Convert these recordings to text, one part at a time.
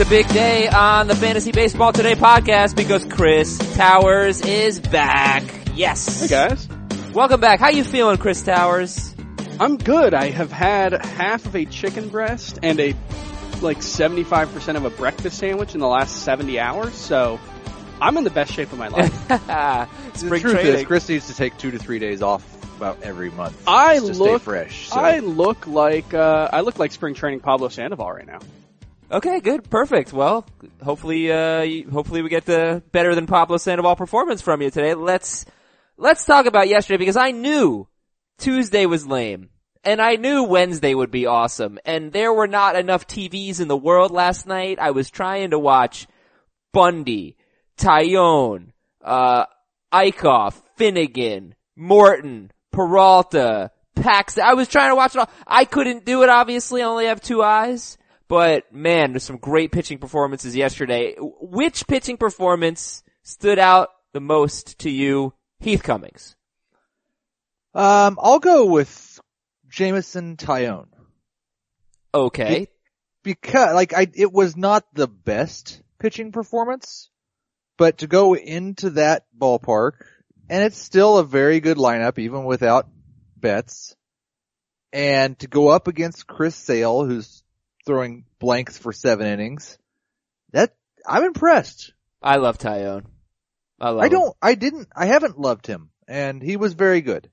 It's a big day on the Fantasy Baseball Today podcast because Chris Towers is back. Yes. Hey guys. Welcome back. How you feeling, Chris Towers? I'm good. I have had half of a chicken breast and a like 75% of a breakfast sandwich in the last 70 hours, so I'm in the best shape of my life. The truth training. is, Chris needs to take two to three days off about every month. I just to look- stay fresh. So. I look like uh, I look like spring training Pablo Sandoval right now. Okay, good, perfect. Well, hopefully, uh, hopefully we get the better than Pablo Sandoval performance from you today. Let's let's talk about yesterday because I knew Tuesday was lame. And I knew Wednesday would be awesome. And there were not enough TVs in the world last night. I was trying to watch Bundy, Taillon, uh, Eickhoff, Finnegan, Morton, Peralta, Pax. I was trying to watch it all. I couldn't do it, obviously. I only have two eyes. But man, there's some great pitching performances yesterday. Which pitching performance stood out the most to you? Heath Cummings. Um, I'll go with Jameson Taillon Okay. because, like, I it was not the best pitching performance, but to go into that ballpark, and it's still a very good lineup even without Betts, and to go up against Chris Sale, who's throwing blanks for seven innings, that I'm impressed. I love Taillon. I love I don't, I didn't, I haven't loved him, and he was very good.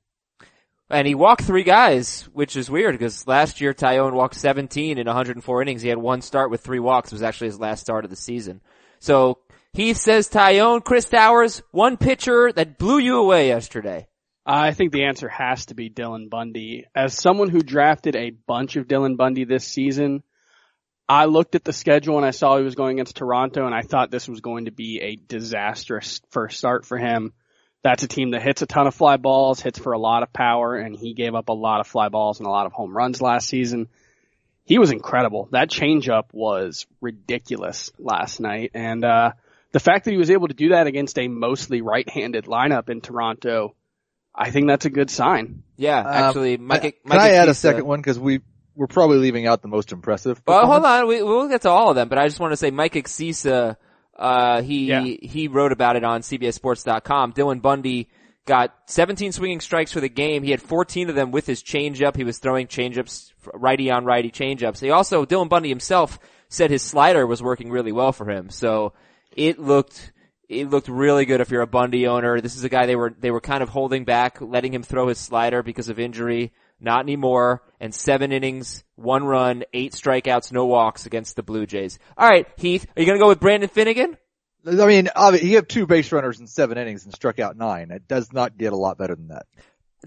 And he walked three guys, which is weird because last year Taillon walked 17 in 104 innings. He had one start with three walks. It was actually his last start of the season. So Heath says Taillon, Chris Towers, one pitcher that blew you away yesterday. I think the answer has to be Dylan Bundy. As someone who drafted a bunch of Dylan Bundy this season, I looked at the schedule and I saw he was going against Toronto and I thought this was going to be a disastrous first start for him. That's a team that hits a ton of fly balls, hits for a lot of power, and he gave up a lot of fly balls and a lot of home runs last season. He was incredible. That changeup was ridiculous last night. And, uh, the fact that he was able to do that against a mostly right-handed lineup in Toronto, I think that's a good sign. Yeah, Um, actually, Mike, Can Mike I add a Axisa- second one because we we're probably leaving out the most impressive. Well, hold on. We, we'll get to all of them, but I just want to say Mike Axisa, uh, he, Yeah. he wrote about it on CBSSports.com. Dylan Bundy got 17 swinging strikes for the game. He had 14 of them with his changeup. He was throwing changeups, righty on righty changeups. He also, Dylan Bundy himself said his slider was working really well for him. So it looked, it looked really good if you're a Bundy owner. This is a guy they were, they were kind of holding back, letting him throw his slider because of injury. Not anymore. And seven innings, one run, eight strikeouts, no walks against the Blue Jays. Alright, Heath, are you gonna go with Brandon Finnegan? I mean, he had two base runners in seven innings and struck out nine. It does not get a lot better than that.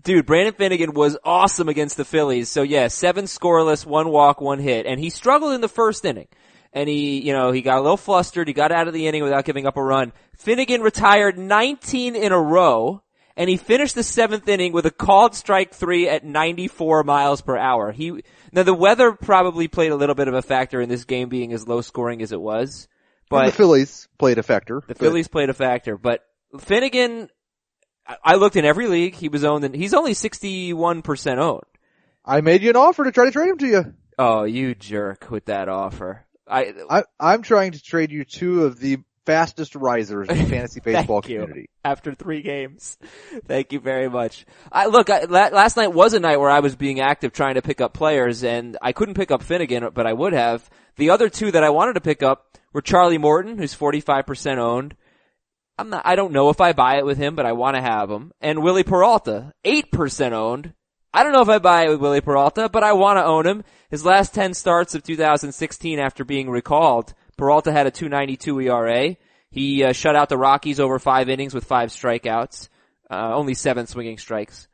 Dude, Brandon Finnegan was awesome against the Phillies. So yeah, seven scoreless, one walk, one hit. And he struggled in the first inning. And he, you know, he got a little flustered. He got out of the inning without giving up a run. Finnegan retired 19 in a row. And he finished the seventh inning with a called strike three at 94 miles per hour. He, now the weather probably played a little bit of a factor in this game being as low scoring as it was. And the Phillies played a factor. the but Phillies played a factor, but Finnegan, I- looked in every league. He was owned, and he's only 61% owned. I made you an offer to try to trade him to you. Oh, you jerk with that offer. I, I, I'm trying to trade you two of the fastest risers in the fantasy baseball Thank you. community. after three games. Thank you very much. I, look, I, la- last night was a night where I was being active trying to pick up players and I couldn't pick up Finnegan, but I would have. The other two that I wanted to pick up were Charlie Morton, who's 45% owned. I'm not, I don't know if I buy it with him, but I want to have him. And Wily Peralta, 8% owned. I don't know if I buy it with Wily Peralta, but I want to own him. His last 10 starts of 2016 after being recalled, Peralta had a 292 ERA. He uh, shut out the Rockies over five innings with five strikeouts, uh, only seven swinging strikes.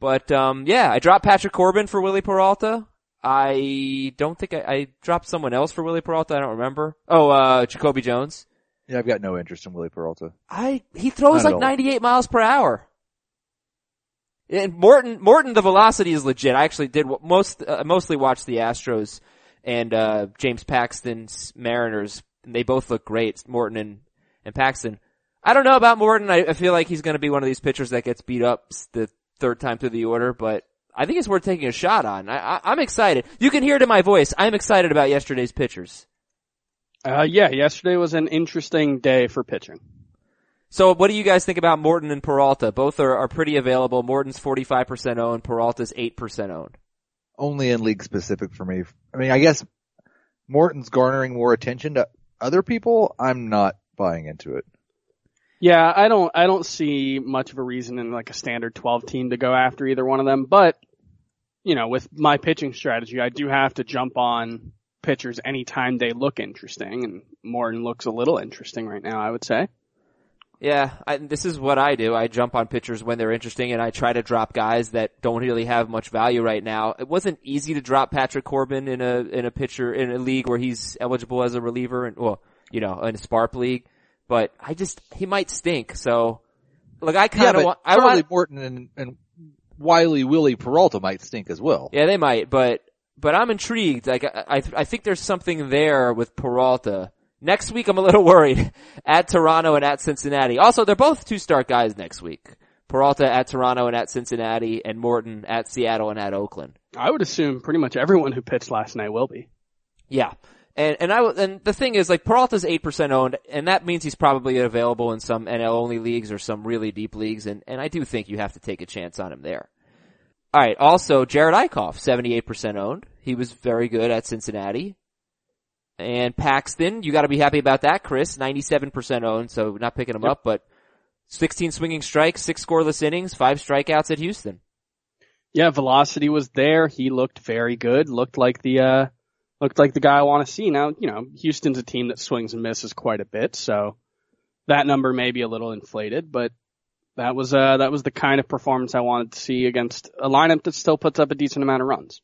But um, yeah, I dropped Patrick Corbin for Wily Peralta. I don't think I, I dropped someone else for Wily Peralta. I don't remember. Oh, uh, Jacoby Jones. Yeah, I've got no interest in Wily Peralta. I he throws Not like 98 miles per hour. And Morton, Morton, the velocity is legit. I actually did most, uh, mostly watch the Astros and uh, James Paxton's Mariners. And they both look great, Morton and and Paxton. I don't know about Morton. I, I feel like he's going to be one of these pitchers that gets beat up the third time through the order, but I think it's worth taking a shot on. I, I, I'm excited. You can hear it in my voice. I'm excited about yesterday's pitchers. Uh, yeah, yesterday was an interesting day for pitching. So what do you guys think about Morton and Peralta? Both are, are pretty available. Morton's 45% owned, Peralta's 8% owned. Only in league specific for me. I mean, I guess Morton's garnering more attention to other people. I'm not buying into it. Yeah, I don't, I don't see much of a reason in like a standard 12 team to go after either one of them, but, you know, with my pitching strategy, I do have to jump on pitchers anytime they look interesting, and Morton looks a little interesting right now, I would say. Yeah, I, this is what I do. I jump on pitchers when they're interesting and I try to drop guys that don't really have much value right now. It wasn't easy to drop Patrick Corbin in a, in a pitcher, in a league where he's eligible as a reliever and, well, you know, in a Sparp league but I just he might stink. So, look, I kind of yeah, want. I Charlie want, Morton and, and Wiley Willie Peralta might stink as well. Yeah, they might, but but I'm intrigued. Like I I think there's something there with Peralta. Next week, I'm a little worried at Toronto and at Cincinnati. Also, they're both two start guys next week. Peralta at Toronto and at Cincinnati, and Morton at Seattle and at Oakland. I would assume pretty much everyone who pitched last night will be. Yeah. And and I and the thing is like Peralta's eight percent owned, and that means he's probably available in some NL only leagues or some really deep leagues, and and I do think you have to take a chance on him there. All right. Also, Jared eight percent owned. He was very good at Cincinnati. And Paxton, you got to be happy about that, Chris. Ninety seven percent owned, so not picking him yep. up, but sixteen swinging strikes, six scoreless innings, five strikeouts at Houston. Yeah, velocity was there. He looked very good. Looked like the uh looked like the guy I want to see. Now, you know, Houston's a team that swings and misses quite a bit, so that number may be a little inflated, but that was uh that was the kind of performance I wanted to see against a lineup that still puts up a decent amount of runs.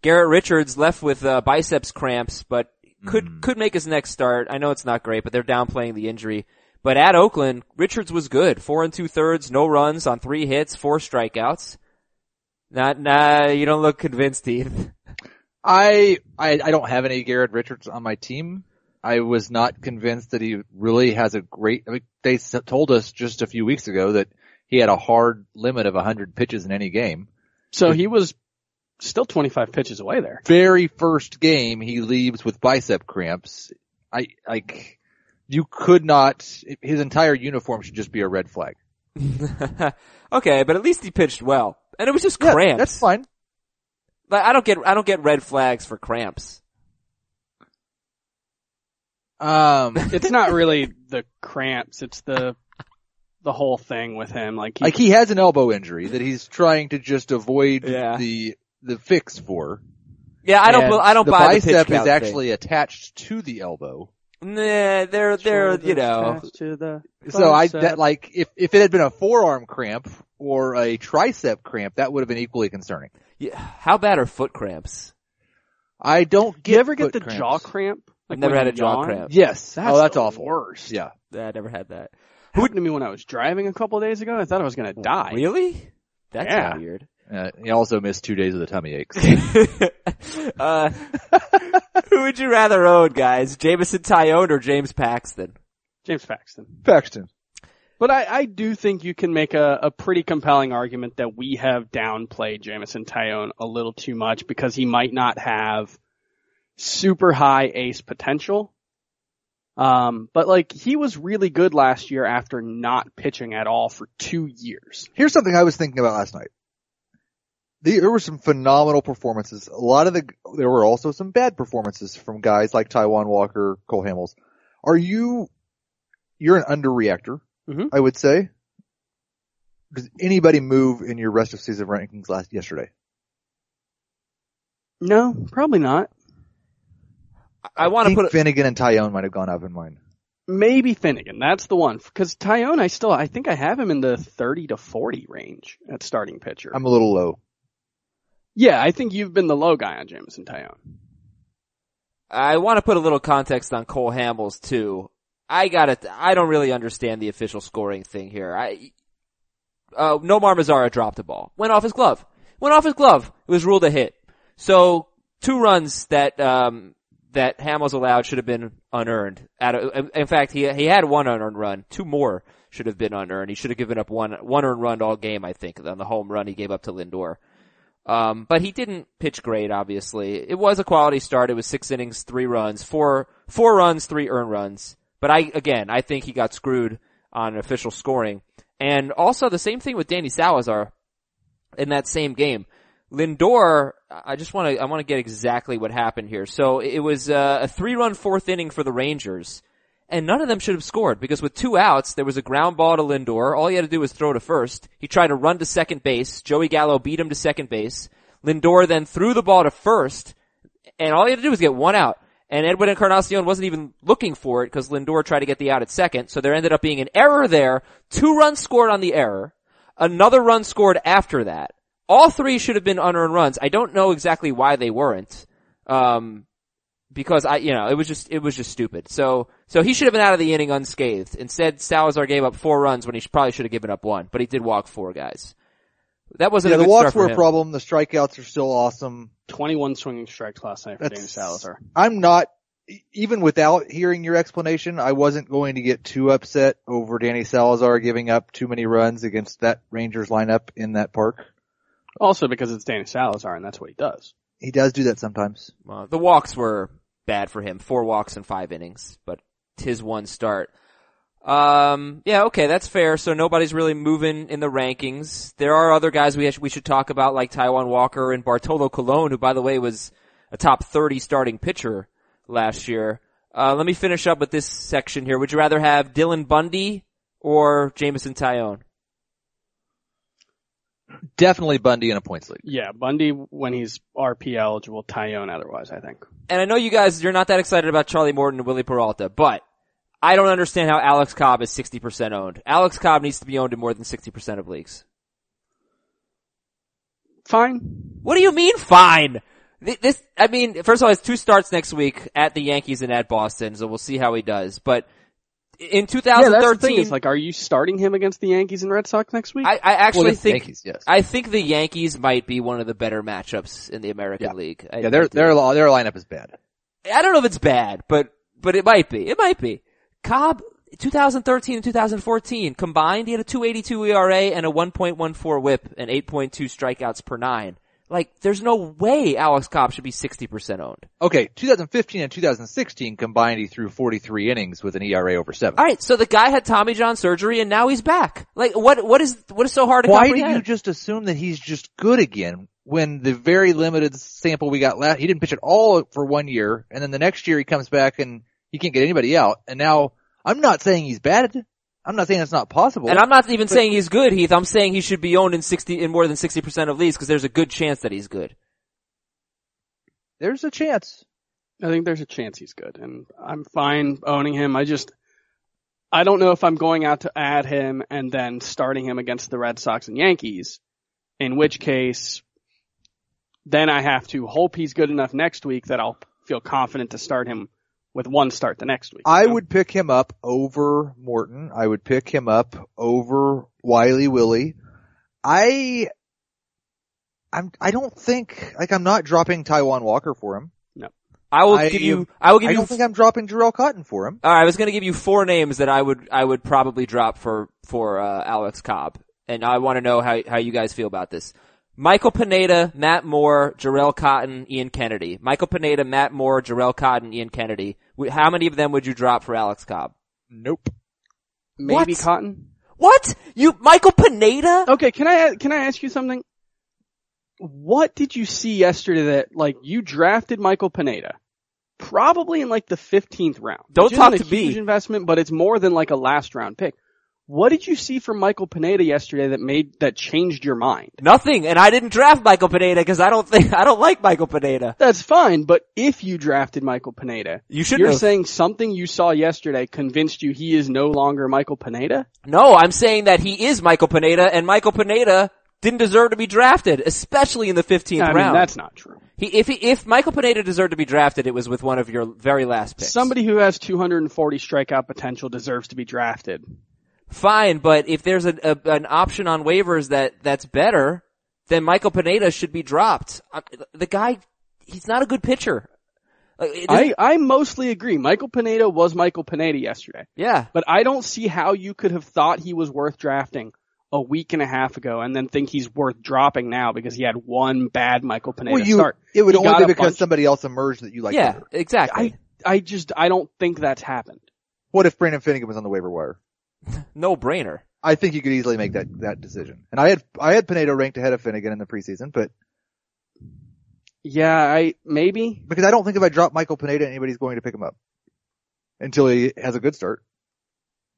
Garrett Richards left with uh, biceps cramps, but could mm. could make his next start. I know it's not great, but they're downplaying the injury. But at Oakland, Richards was good. Four and two thirds, no runs on three hits, four strikeouts. Not, nah, you don't look convinced, Heath. I, I, I don't have any Garrett Richards on my team. I was not convinced that he really has a great, I mean, they told us just a few weeks ago that he had a hard limit of 100 pitches in any game. So he was still 25 pitches away there. Very first game he leaves with bicep cramps. I, like, you could not, his entire uniform should just be a red flag. okay, but at least he pitched well. And it was just yeah, cramps. That's fine. Like I don't get I don't get red flags for cramps. Um, it's not really the cramps. It's the the whole thing with him. Like he, like he has an elbow injury that he's trying to just avoid yeah. the the fix for. Yeah, I don't. I don't the buy bicep the is actually attached to the elbow. Nah, they're they're you know. The so I that like if if it had been a forearm cramp or a tricep cramp, that would have been equally concerning. Yeah, how bad are foot cramps? I don't get. You ever get the cramps. jaw cramp? Like I've never had a jaw yawn? cramp. Yes. That's oh, that's awful. Worst. Yeah. yeah. I never had that. Happened to me when I was driving a couple days ago. I thought I was gonna die. Really? That's yeah. weird. Uh, he also missed two days of the tummy aches. uh, who would you rather own, guys? Jameson Taillon or James Paxton? James Paxton. Paxton. But I, I do think you can make a, a pretty compelling argument that we have downplayed Jameson Taillon a little too much because he might not have super high ace potential. Um, but like he was really good last year after not pitching at all for two years. Here's something I was thinking about last night there were some phenomenal performances. A lot of the, there were also some bad performances from guys like Taijuan Walker, Cole Hamels. Are you, you're an underreactor, mm-hmm. I would say. Does anybody move in your rest of season rankings last yesterday? No, probably not. I, I want to put Finnegan and Taillon might have gone up in mine. Maybe Finnegan. That's the one. Cause Taillon, I still, I think I have him in the 30 to 40 range at starting pitcher. I'm a little low. Yeah, I think you've been the low guy on Jameson Taillon. I want to put a little context on Cole Hamels too. I got it. I don't really understand the official scoring thing here. I, uh, Nomar Mazara dropped the ball. Went off his glove. Went off his glove. It was ruled a hit. So two runs that, um, that Hamels allowed should have been unearned. in fact, he, he had one unearned run. Two more should have been unearned. He should have given up one, one earned run all game, I think, on the home run he gave up to Lindor. Um, but he didn't pitch great, obviously. It was a quality start. It was six innings, three runs, four, four runs, three earned runs. But I, again, I think he got screwed on official scoring. And also the same thing with Danny Salazar in that same game. Lindor, I just want to, I want to get exactly what happened here. So it was uh, a three run fourth inning for the Rangers and none of them should have scored because with two outs, there was a ground ball to Lindor. All he had to do was throw to first. He tried to run to second base. Joey Gallo beat him to second base. Lindor then threw the ball to first, and all he had to do was get one out. And Edwin Encarnacion wasn't even looking for it because Lindor tried to get the out at second. So there ended up being an error there. Two runs scored on the error. Another run scored after that. All three should have been unearned runs. I don't know exactly why they weren't. Um, because I, you know, it was just, it was just stupid. So, so he should have been out of the inning unscathed. Instead, Salazar gave up four runs when he probably should have given up one, but he did walk four guys. That wasn't yeah, a good the walks start for were a problem. The strikeouts are still awesome. 21 swinging strikes last night for That's- Danny Salazar. I'm not, even without hearing your explanation, I wasn't going to get too upset over Danny Salazar giving up too many runs against that Rangers lineup in that park. Also because it's Danny Salazar and that's what he does. He does do that sometimes. Well, the walks were bad for him. Four walks and five innings, but his one start. Um, yeah, okay, that's fair. So nobody's really moving in the rankings. There are other guys we we should talk about, like Taijuan Walker and Bartolo Colon, who, by the way, was a top 30 starting pitcher last year. Uh, let me finish up with this section here. Would you rather have Dylan Bundy or Jameson Taillon? Definitely Bundy in a points league. Yeah, Bundy when he's RP eligible, Taillon otherwise, I think. and I know you guys, you're not that excited about Charlie Morton and Wily Peralta, but I don't understand how Alex Cobb is 60% owned. Alex Cobb needs to be owned in more than 60% of leagues. Fine. What do you mean fine? This, I mean, first of all, it's two starts next week at the Yankees and at Boston, so we'll see how he does. But in Yeah, that's the 2013, thing. It's like, are you starting him against the Yankees and Red Sox next week? I, I actually Well, think, Yankees, yes. I think the Yankees might be one of the better matchups in the American Yeah. League. I- Yeah, their their their lineup is bad. I don't know if it's bad, but but it might be. It might be. Cobb, 2013 and 2014 combined, he had a 2.82 ERA and a 1.14 WHIP and 8.2 strikeouts per nine. Like, there's no way Alex Cobb should be 60% owned. Okay, 2015 and 2016 combined, he threw 43 innings with an ERA over seven. All right, so the guy had Tommy John surgery and now he's back. Like, what what is what is so hard to Why comprehend? you just assume that he's just good again when the very limited sample we got last, he didn't pitch at all for one year, and then the next year he comes back and he can't get anybody out, and now I'm not saying he's bad. I'm not saying it's not possible. and I'm not even saying he's good, Heath. I'm saying he should be owned in 60 in more than 60% of leagues because there's a good chance that he's good. There's a chance. I think there's a chance he's good, and I'm fine owning him. I just, I don't know if I'm going out to add him and then starting him against the Red Sox and Yankees, in which case, then I have to hope he's good enough next week that I'll feel confident to start him with one start the next week. you I know? would pick him up over Morton. I would pick him up over Wiley Willie. I, I'm, I don't think, like I'm not dropping Taijuan Walker for him. No. I will I- give you I will give I you I don't think I'm dropping Jharel Cotton for him. All right, I was going to give you four names that I would I would probably drop for for uh, Alex Cobb, and I want to know how how you guys feel about this. Michael Pineda, Matt Moore, Jharel Cotton, Ian Kennedy. Michael Pineda, Matt Moore, Jharel Cotton, Ian Kennedy. How many of them would you drop for Alex Cobb? Nope. maybe What? Cotton. What? You Michael Pineda? Okay, can I can I ask you something? What did you see yesterday that like you drafted Michael Pineda? Probably in like the 15th round. Don't which talk isn't a to me. investment, but it's more than like a last round pick. What did you see from Michael Pineda yesterday that made that changed your mind? Nothing, and I didn't draft Michael Pineda because I don't think I don't like Michael Pineda. That's fine, but if you drafted Michael Pineda, You should you're have. saying something you saw yesterday convinced you he is no longer Michael Pineda? No, I'm saying that he is Michael Pineda, and Michael Pineda didn't deserve to be drafted, especially in the 15th I mean, round. that's not true. He, if he, if Michael Pineda deserved to be drafted, it was with one of your very last picks. Somebody who has 240 strikeout potential deserves to be drafted. Fine, but if there's a, a, an option on waivers that that's better, then Michael Pineda should be dropped. Uh, The guy, he's not a good pitcher. Like, I, I mostly agree. Michael Pineda was Michael Pineda yesterday. yeah, But I don't see how you could have thought he was worth drafting a week and a half ago and then think he's worth dropping now because he had one bad Michael Pineda Well, you, start. it would He only be because bunch- somebody else emerged that you like yeah, better. exactly. I, I just, I don't think that's happened. What if Brandon Finnegan was on the waiver wire? no brainer. I think you could easily make that, that decision. And I had, I had Pineda ranked ahead of Finnegan in the preseason, but Yeah, I, maybe. because I don't think if I drop Michael Pineda, anybody's going to pick him up until he has a good start.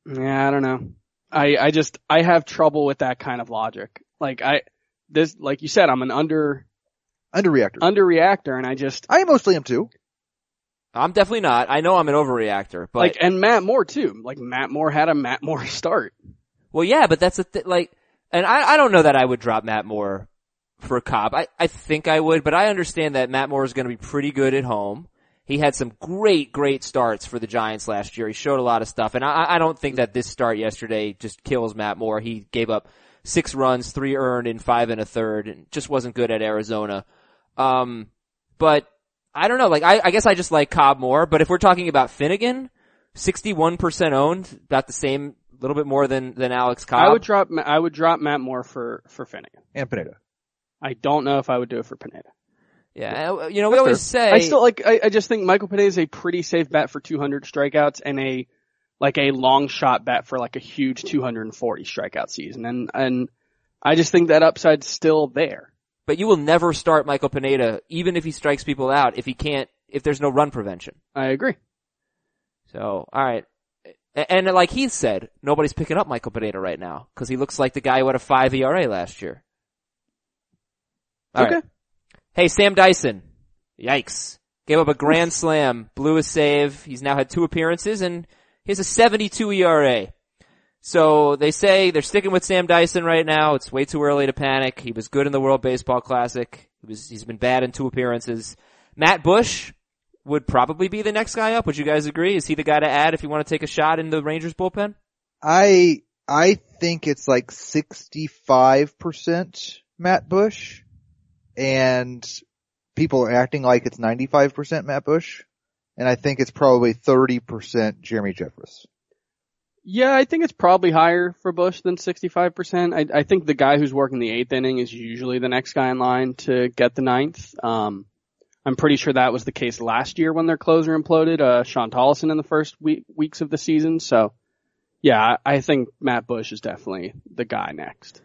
Yeah, I don't know. I, I just, I have trouble with that kind of logic. Like I, this, like you said, I'm an under, Underreactor. underreactor and I just, I mostly am too. I'm definitely not. I know I'm an overreactor, but like, and Matt Moore too. Like Matt Moore had a Matt Moore start. well, yeah, but that's a th- like, and I I don't know that I would drop Matt Moore for Cobb. I I think I would, but I understand that Matt Moore is going to be pretty good at home. He had some great, great starts for the Giants last year. He showed a lot of stuff, and I, I don't think that this start yesterday just kills Matt Moore. He gave up six runs, three earned in five and a third, and just wasn't good at Arizona. Um, but I don't know. Like, I, I guess I just like Cobb more. But if we're talking about Finnegan, sixty-one percent owned, about the same, a little bit more than than Alex Cobb. I would drop, I would drop Matt Moore for, for Finnegan. And Pineda. I don't know if I would do it for Pineda. yeah, uh, you know, we That's always say I still like. I, I just think Michael Pineda is a pretty safe bet for 200 strikeouts and a like a long shot bet for like a huge 240 strikeout season. And and I just think that upside's still there. But you will never start Michael Pineda, even if he strikes people out, if he can't, if there's no run prevention. I agree. So, alright. And, and like he said, nobody's picking up Michael Pineda right now, cause he looks like the guy who had a 5 ERA last year. All right. okay. Hey, Sam Dyson. Yikes. Gave up a grand slam, blew a save. He's now had two appearances and he has a 72 ERA. So they say they're sticking with Sam Dyson right now. It's way too early to panic. He was good in the World Baseball Classic. He was, he's been bad in two appearances. Matt Bush would probably be the next guy up. Would you guys agree? Is he the guy to add if you want to take a shot in the Rangers bullpen? I, I think it's like 65% Matt Bush and people are acting like it's 95% Matt Bush. And I think it's probably 30% Jeremy Jeffress. Yeah, I think it's probably higher for Bush than 65%. I, I think the guy who's working the eighth inning is usually the next guy in line to get the ninth. Um, I'm pretty sure that was the case last year when their closer imploded, uh, Shawn Tolleson in the first week, weeks of the season. So, yeah, I, I think Matt Bush is definitely the guy next.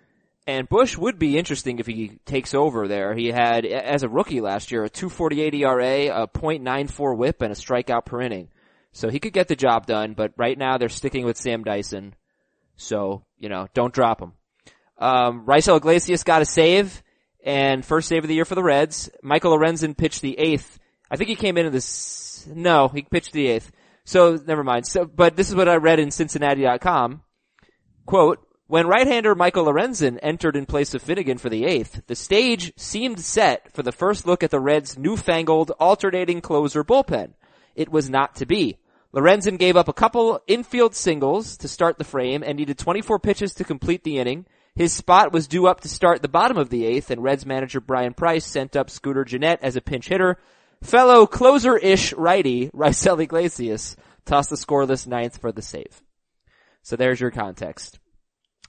And Bush would be interesting if he takes over there. He had, as a rookie last year, a 248 ERA, a .94 whip, and a strikeout per inning. So he could get the job done, but right now they're sticking with Sam Dyson. So, you know, don't drop him. Um, Raisel Iglesias got a save, and first save of the year for the Reds. Michael Lorenzen pitched the eighth. I think he came into this, no, he pitched the eighth. So, never mind. So, but this is what I read in Cincinnati.com. Quote, when right-hander Michael Lorenzen entered in place of Finnegan for the eighth, the stage seemed set for the first look at the Reds' newfangled alternating closer bullpen. It was not to be. Lorenzen gave up a couple infield singles to start the frame and needed 24 pitches to complete the inning. His spot was due up to start the bottom of the eighth and Reds manager Bryan Price sent up Scooter Gennett as a pinch hitter. Fellow closer-ish righty, Raisel Iglesias, tossed the scoreless ninth for the save. So there's your context.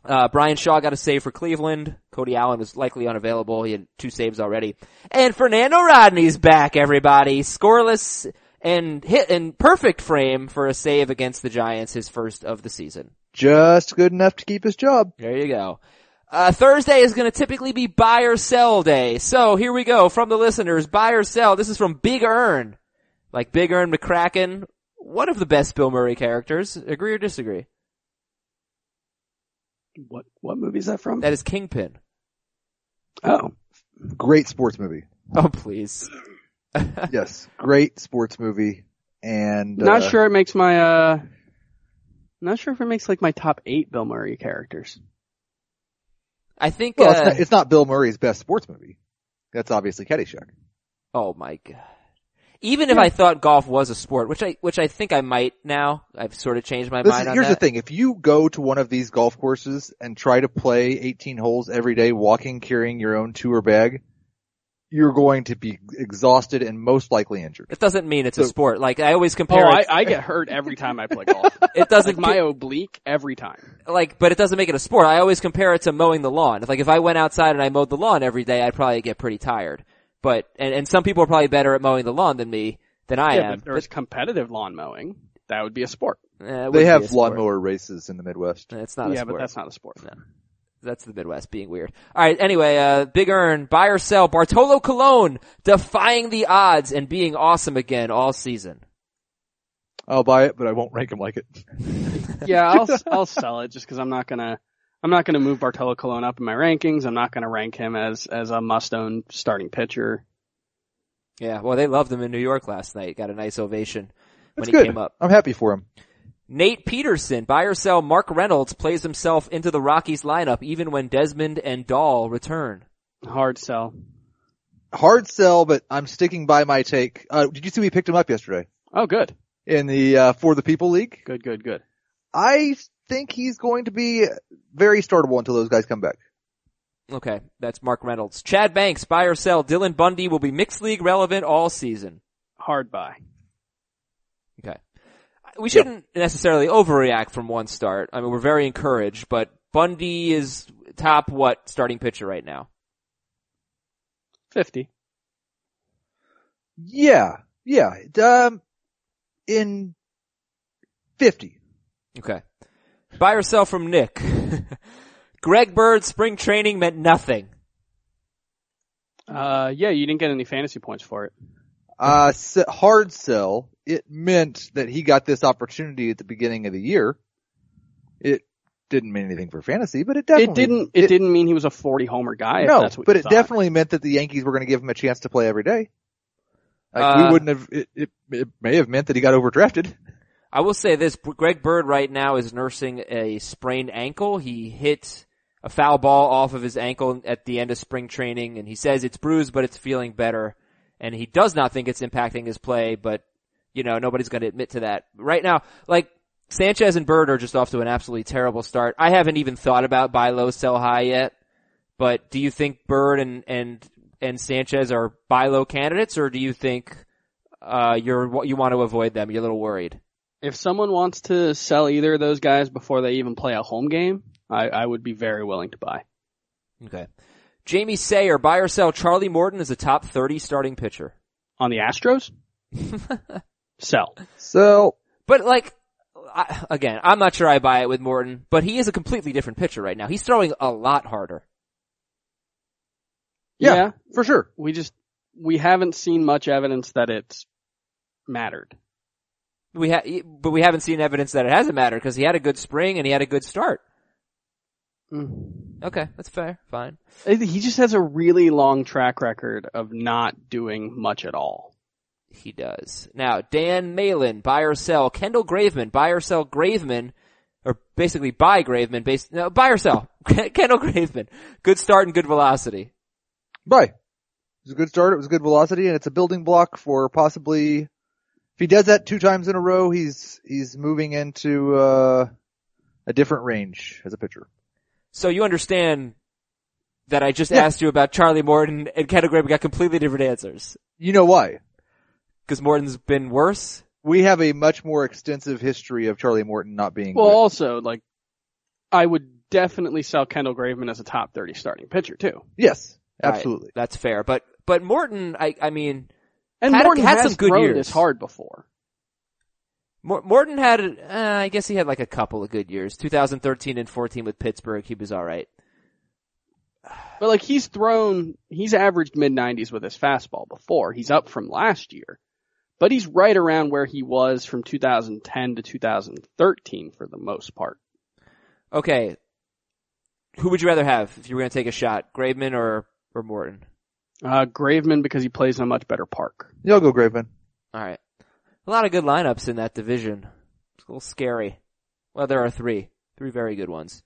Uh, Bryan Shaw got a save for Cleveland. Cody Allen was likely unavailable. He had two saves already. And Fernando Rodney's back, everybody. Scoreless and hit in perfect frame for a save against the Giants, his first of the season. Just good enough to keep his job. There you go. Uh, Thursday is going to typically be buy or sell day. So here we go from the listeners. Buy or sell. This is from Big Ern. Like Big Ern McCracken. One of the best Bill Murray characters. Agree or disagree? What, what movie is that from? That is Kingpin. oh, Great sports movie. Oh please. Yes. Great sports movie. And, not uh, sure it makes my, uh, not sure if it makes like my top eight Bill Murray characters. I think, Well, uh, it's, not, it's not Bill Murray's best sports movie. That's obviously Caddyshack. oh my god. Even if I thought golf was a sport, which I, which I think I might now, I've sort of changed my Listen, mind on here's that. the thing. If you go to one of these golf courses and try to play 18 holes every day, walking, carrying your own tour bag, you're going to be exhausted and most likely injured. It doesn't mean it's a sport. Like I always Oh, compare I, it. I get hurt every time I play golf. it doesn't like my oblique every time. like, but it doesn't make it a sport. I always compare it to mowing the lawn. Like if I went outside and I mowed the lawn every day, I'd probably get pretty tired. But and, and some people are probably better at mowing the lawn than me than I yeah, am. but there's competitive lawn mowing. That would be a sport. Eh, They have sport. lawnmower races in the Midwest. It's not a yeah, sport. but that's not a sport. That's the Midwest being weird. All right. Anyway, uh, Big Ern, buy or sell. Bartolo Colon defying the odds and being awesome again all season. I'll buy it, but I won't rank him like it. Yeah, I'll I'll sell it just because I'm not gonna I'm not gonna move Bartolo Colon up in my rankings. I'm not gonna rank him as as a must own starting pitcher. Yeah. Well, they loved him in New York last night. Got a nice ovation when That's he good. came up. I'm happy for him. Nate Peterson, buy or sell. Mark Reynolds plays himself into the Rockies lineup even when Desmond and Dahl return. Hard sell. Hard sell, but I'm sticking by my take. Uh, did you see we picked him up yesterday Oh, good, in the uh, For the People League? good, good, good. I think he's going to be very startable until those guys come back. Okay. That's Mark Reynolds. Chad Banks, buy or sell. Dylan Bundy will be mixed league relevant all season. Hard buy. Okay. We shouldn't necessarily overreact from one start. I mean, we're very encouraged, but Bundy is top what starting pitcher right now? Fifty. Yeah, yeah. Um, in fifty. Okay. Buy or sell from Nick. Greg Bird spring training meant nothing. Uh, yeah, you didn't get any fantasy points for it. Uh, hard sell. It meant that he got this opportunity at the beginning of the year. It didn't mean anything for fantasy, but it definitely it didn't. It, didn't mean he was a 40 homer guy. if no, that's what but you it thought. definitely meant that the Yankees were going to give him a chance to play every day. Like Uh, we wouldn't have. It, it it may have meant that he got overdrafted. I will say this, Greg Bird right now is nursing a sprained ankle. He hit a foul ball off of his ankle at the end of spring training and he says it's bruised but it's feeling better. And he does not think it's impacting his play, but you know, nobody's gonna admit to that. Right now, like, Sanchez and Bird are just off to an absolutely terrible start. I haven't even thought about buy low, sell high yet, but do you think Bird and, and, and Sanchez are buy low candidates or do you think, uh, you're, you want to avoid them? You're a little worried. If someone wants to sell either of those guys before they even play a home game, I, I would be very willing to buy. Okay. Jamie Sayer, buy or sell. Charlie Morton is a top 30 starting pitcher. On the Astros, sell. So But like, I, again, I'm not sure I buy it with Morton, but he is a completely different pitcher right now. He's throwing a lot harder. yeah, yeah for sure. we just we haven't seen much evidence that it's mattered. We ha- but we haven't seen evidence that it hasn't mattered because he had a good spring and he had a good start. Mm. Okay, that's fair. Fine. He just has a really long track record of not doing much at all. He does. Now, Dan Malin, buy or sell. Kendall Graveman, buy or sell Graveman, or basically buy Graveman, base, no, buy or sell. Kendall Graveman. Good start and good velocity. Buy. It was a good start. It was good velocity, and it's a building block for possibly. If he does that two times in a row, he's he's moving into uh, a different range as a pitcher. So you understand that I just Yeah. asked you about Charlie Morton and Kendall Graveman got completely different answers. You know why? Because Morton's been worse? We have a much more extensive history of Charlie Morton not being Well, good. also like I would definitely sell Kendall Graveman as a top 30 starting pitcher too. Yes, Right, absolutely. that's fair. But, but Morton, I, I mean, And Had- Morton had has some good thrown years. this hard before. Morton had, uh, I guess he had like a couple of good years. 2013 and 14 with Pittsburgh, he was alright. But like he's thrown, he's averaged mid 90s with his fastball before. He's up from last year. But he's right around where he was from 2010 to 2013 for the most part. Okay. Who would you rather have if you were going to take a shot? Graveman or, or Morton? Uh, Graveman because he plays in a much better park. Yeah, I'll go Graveman. Alright. A lot of good lineups in that division. It's a little scary. Well, there are three. Three very good ones.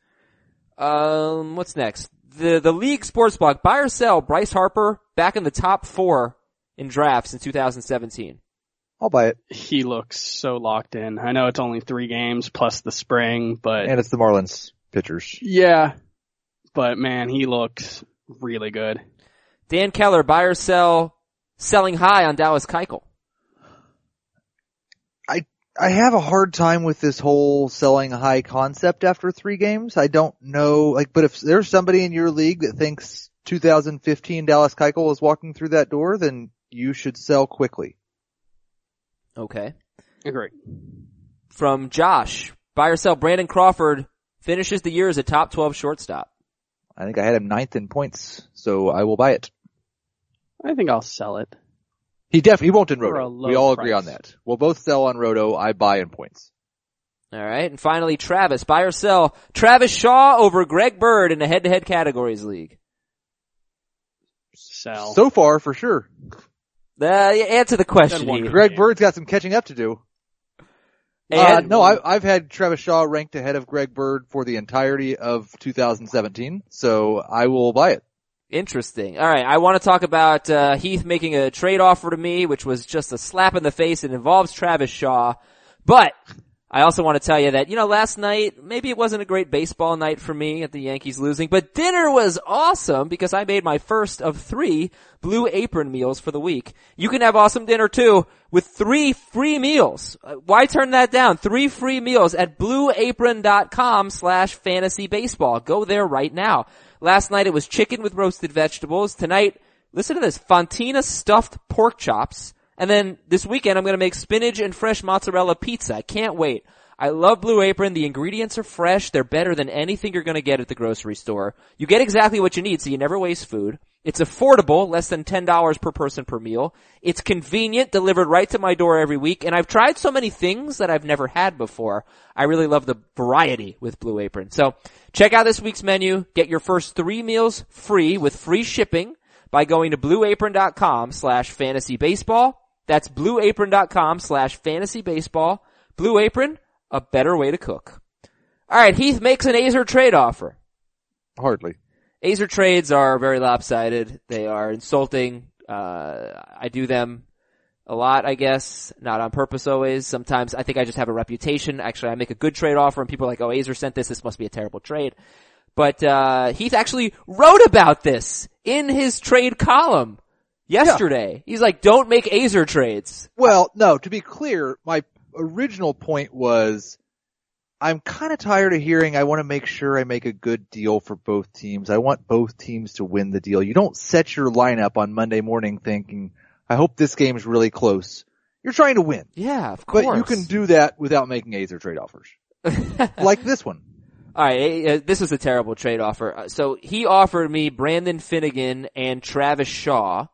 Um, what's next? The, the league sports block, buy or sell, Bryce Harper back in the top four in drafts in 2017. I'll buy it. He looks so locked in. I know it's only three games plus the spring, but And it's the Marlins pitchers. yeah, but man, he looks really good. Dan Keller, buy or sell, selling high on Dallas Keuchel. I I have a hard time with this whole selling high concept after three games. I don't know, like, but if there's somebody in your league that thinks 2015 Dallas Keuchel is walking through that door, then you should sell quickly. Okay. Agree. From Josh, buy or sell, Brandon Crawford finishes the year as a top 12 shortstop. I think I had him ninth in points, so I will buy it. I think I'll sell it. He definitely won't in Roto. We all agree price. on that. We'll both sell on Roto. I buy in points. Alright, and finally Travis, buy or sell, Travis Shaw over Greg Bird in the head-to-head categories league. Sell. So far, for sure. Uh, answer the question. Done. Greg Bird's got some catching up to do. Uh, no, I, I've had Travis Shaw ranked ahead of Greg Bird for the entirety of 2017, so I will buy it. Interesting. All right, I want to talk about uh, Heath making a trade offer to me, which was just a slap in the face. It involves Travis Shaw, but I also want to tell you that you know last night maybe it wasn't a great baseball night for me at the Yankees losing, but dinner was awesome because I made my first of three Blue Apron meals for the week. You can have awesome dinner too with three free meals. Uh, Why turn that down? Three free meals at blueapron.com slash fantasy baseball. Go there right now. Last night it was chicken with roasted vegetables. Tonight, listen to this, Fontina stuffed pork chops. And then this weekend I'm gonna make spinach and fresh mozzarella pizza. I can't wait. I love Blue Apron. The ingredients are fresh. They're better than anything you're gonna get at the grocery store. You get exactly what you need so you never waste food. It's affordable, less than $10 per person per meal. It's convenient, delivered right to my door every week, and I've tried so many things that I've never had before. I really love the variety with Blue Apron. So, check out this week's menu, get your first three meals free with free shipping by going to blueapron.com slash fantasy baseball. That's blueapron.com slash fantasy baseball. Blue Apron, a better way to cook. Alright, Heath makes an Aizer trade offer. Hardly. Aizer trades are very lopsided. They are insulting. Uh, I do them a lot, I guess, not on purpose always. Sometimes I think I just have a reputation. Actually, I make a good trade offer and people are like, oh, Aizer sent this. This must be a terrible trade. But, uh, Heath actually wrote about this in his trade column yesterday. He's like, don't make Aizer trades. Well, no, to be clear, my original point was I'm kind of tired of hearing I want to make sure I make a good deal for both teams. I want both teams to win the deal. You don't set your lineup on Monday morning thinking, I hope this game's really close. You're trying to win. Yeah, of course. But you can do that without making Aizer trade offers. like this one. All right, uh, this was a terrible trade offer. Uh, So he offered me Brandon Finnegan and Travis Shaw.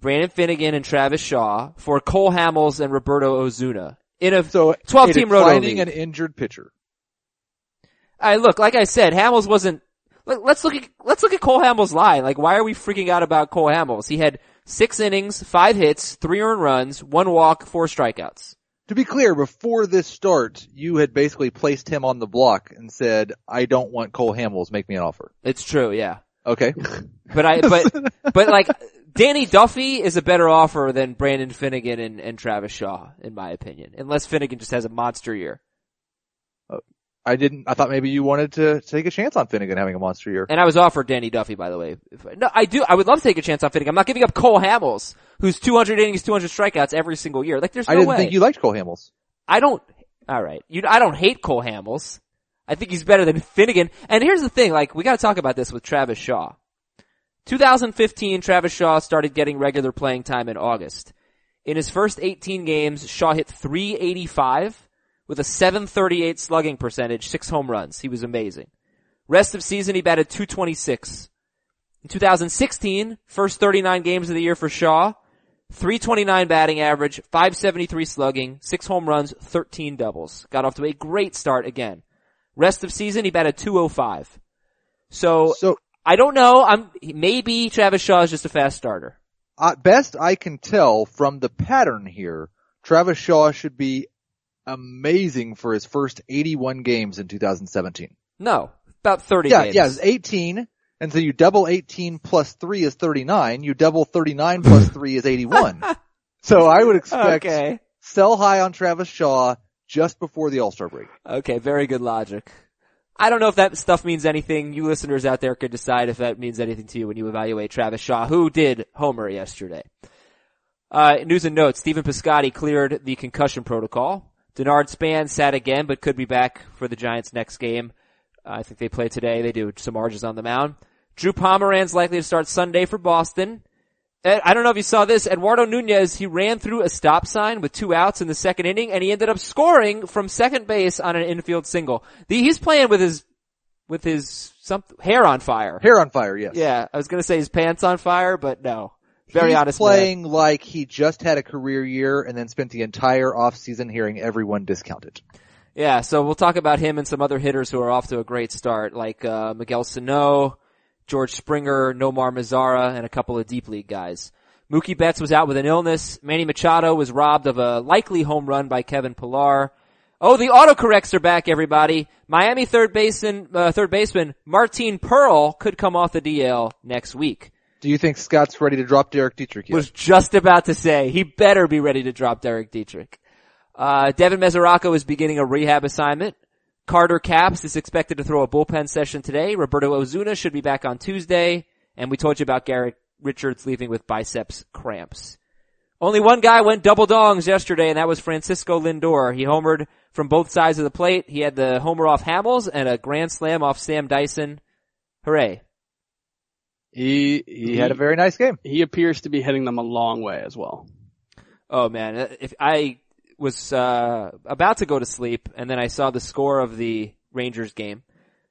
Brandon Finnegan and Travis Shaw for Cole Hamels and Roberto Osuna in a So 12 a team declining league. an injured pitcher. I look, like I said, Hamels wasn't. let- Let's look at let's look at Cole Hamels' line. Like, why are we freaking out about Cole Hamels? He had six innings, five hits, three earned runs, one walk, four strikeouts. To be clear, before this start, you had basically placed him on the block and said, I don't want Cole Hamels, make me an offer. It's true, yeah. Okay. But I, but, but like, Danny Duffy is a better offer than Brandon Finnegan and, and Travis Shaw, in my opinion. Unless Finnegan just has a monster year. I didn't, I thought maybe you wanted to take a chance on Finnegan having a monster year. And I was offered Danny Duffy, by the way. No, I do, I would love to take a chance on Finnegan. I'm not giving up Cole Hamels, who's 200 innings, 200 strikeouts every single year. Like, there's no way. I didn't way. think you liked Cole Hamels. I don't, alright. You, I don't hate Cole Hamels. I think he's better than Finnegan. And here's the thing, like, we gotta talk about this with Travis Shaw. 2015, Travis Shaw started getting regular playing time in August. In his first 18 games, Shaw hit 385 with a 738 slugging percentage, six home runs. He was amazing. Rest of season, he batted 226. In 2016, first 39 games of the year for Shaw, 329 batting average, 573 slugging, 6 home runs, 13 doubles. Got off to a great start again. Rest of season, he batted 205. So, So, I don't know, I'm, maybe Travis Shaw is just a fast starter. uh, best I can tell from the pattern here, Travis Shaw should be amazing for his first 81 games in 2017. No, about 30 Yeah, games. yeah, it's 18, and so you double 18 plus 3 is 39, you double 39 plus 3 is 81. so I would expect Okay. sell high on Travis Shaw just before the All-Star break. Okay, very good logic. I don't know if that stuff means anything. You listeners out there could decide if that means anything to you when you evaluate Travis Shaw, who did homer yesterday. Uh, news and notes. Stephen Piscotty cleared the concussion protocol. Denard Span sat again, but could be back for the Giants next game. Uh, I think they play today. They do Samardzija on the mound. Drew Pomeranz likely to start Sunday for Boston. I don't know if you saw this. Eduardo Nunez, he ran through a stop sign with two outs in the second inning and he ended up scoring from second base on an infield single. The, he's playing with his, with his some hair on fire. Hair on fire, yes. Yeah, I was gonna say his pants on fire, but no. Very He's honest playing man. like he just had a career year and then spent the entire off season hearing everyone discount it. Yeah, so we'll talk about him and some other hitters who are off to a great start, like uh, Miguel Sano, George Springer, Nomar Mazara, and a couple of deep league guys. Mookie Betts was out with an illness. Manny Machado was robbed of a likely home run by Kevin Pillar. Oh, the autocorrects are back, everybody. Miami third baseman, uh, third baseman Martin Pearl could come off the DL next week. Do you think Scott's ready to drop Derek Dietrich yet? Was just about to say he better be ready to drop Derek Dietrich. Uh, Devin Mesoraco is beginning a rehab assignment. Carter Capps is expected to throw a bullpen session today. Roberto Osuna should be back on Tuesday. And we told you about Garrett Richards leaving with biceps cramps. Only one guy went double dongs yesterday, and that was Francisco Lindor. He homered from both sides of the plate. He had the homer off Hamels and a grand slam off Sam Dyson. Hooray. He, he, he had a very nice game. He appears to be hitting them a long way as well. Oh man, if I was uh, about to go to sleep, and then I saw the score of the Rangers game.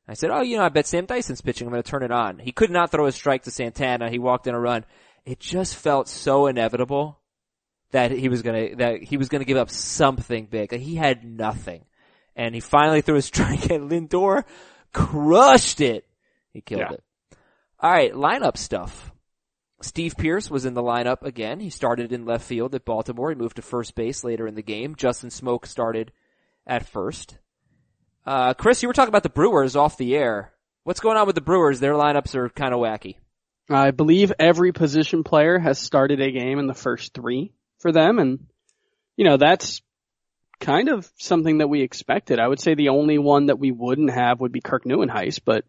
I said, "Oh, you know, I bet Sam Dyson's pitching. I'm going to turn it on." He could not throw a strike to Santana. He walked in a run. It just felt so inevitable that he was going to that he was going to give up something big. He had nothing, and he finally threw a strike, and Lindor crushed it. He killed yeah. it. All right, lineup stuff. Steve Pearce was in the lineup again. He started in left field at Baltimore. He moved to first base later in the game. Justin Smoak started at first. Uh, Chris, you were talking about the Brewers off the air. What's going on with the Brewers? Their lineups are kind of wacky. I believe every position player has started a game in the first three for them, and you know that's kind of something that we expected. I would say the only one that we wouldn't have would be Kirk Nieuwenhuis, but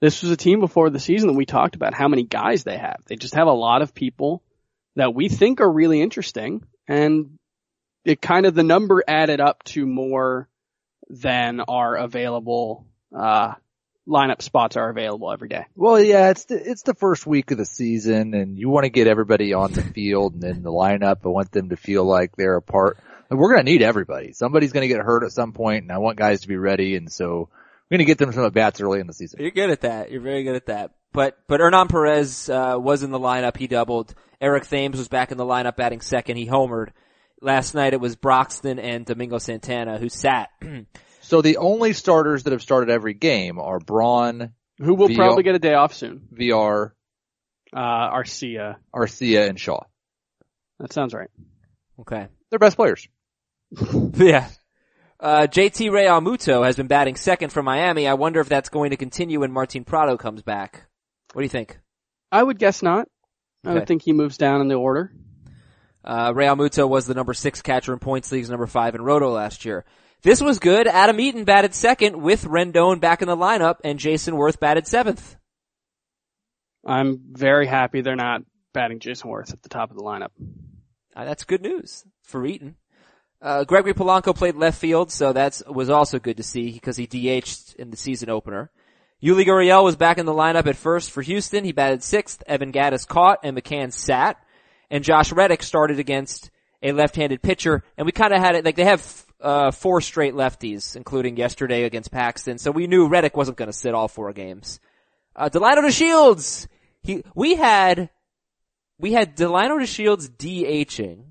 this was a team before the season that we talked about how many guys they have. They just have a lot of people that we think are really interesting and it kind of the number added up to more than are available uh lineup spots are available every day. Well, yeah, it's the, it's the first week of the season and you want to get everybody on the field and in the lineup. I want them to feel like they're a part. Like we're going to need everybody. Somebody's going to get hurt at some point and I want guys to be ready. And so we're going to get them some at bats early in the season. You're good at that. You're very good at that. But, but Hernan Perez, uh, was in the lineup. He doubled. Eric Thames was back in the lineup batting second. He homered. Last night it was Broxton and Domingo Santana who sat. so the only starters that have started every game are Braun, who will Villar, probably get a day off soon. Villar, uh, Arcia, Arcia and Shaw. That sounds right. Okay. They're best players. yeah. Uh, JT Realmuto has been batting second for Miami. I wonder if that's going to continue when Martin Prado comes back. What do you think? I would guess not. Okay. I would think he moves down in the order. Uh, Realmuto was the number six catcher in points leagues, number five in Roto last year. This was good. Adam Eaton batted second with Rendon back in the lineup and Jayson Werth batted seventh. I'm very happy they're not batting Jayson Werth at the top of the lineup. Uh, that's good news for Eaton. Uh, Gregory Polanco played left field, so that was also good to see because he DH'd in the season opener. Yuli Gurriel was back in the lineup at first for Houston. He batted sixth. Evan Gattis caught and McCann sat. And Josh Reddick started against a left-handed pitcher. And we kind of had it, like they have, uh, four straight lefties, including yesterday against Paxton. So we knew Reddick wasn't going to sit all four games. Uh, Delino DeShields! He, we had, we had Delino DeShields DHing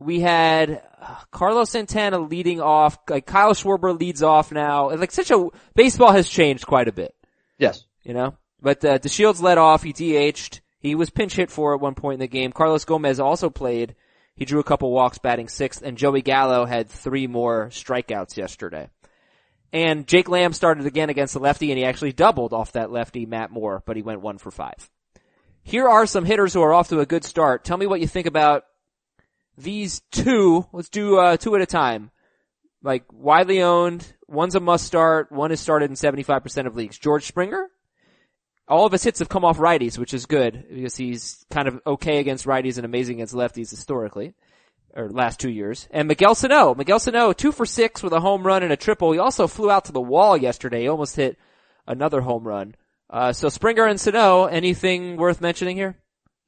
we had uh, Carlos Santana leading off, like Kyle Schwarber leads off now. Like such a, baseball has changed quite a bit. Yes. You know? But, uh, Shields led off, he DH'd, he was pinch hit for at one point in the game. Carlos Gomez also played, he drew a couple walks batting sixth, and Joey Gallo had three more strikeouts yesterday. And Jake Lamb started again against the lefty, and he actually doubled off that lefty, Matt Moore, but he went one for five. Here are some hitters who are off to a good start. Tell me what you think about these two, let's do uh, two at a time. Like widely owned, One's a must start. One is started in 75% of leagues. George Springer, all of his hits have come off righties, which is good because he's kind of okay against righties and amazing against lefties historically, or last two years. And Miguel Sano, Miguel Sano, two for six with a home run and a triple. He also flew out to the wall yesterday. He almost hit another home run. Uh, so Springer and Sano, anything worth mentioning here?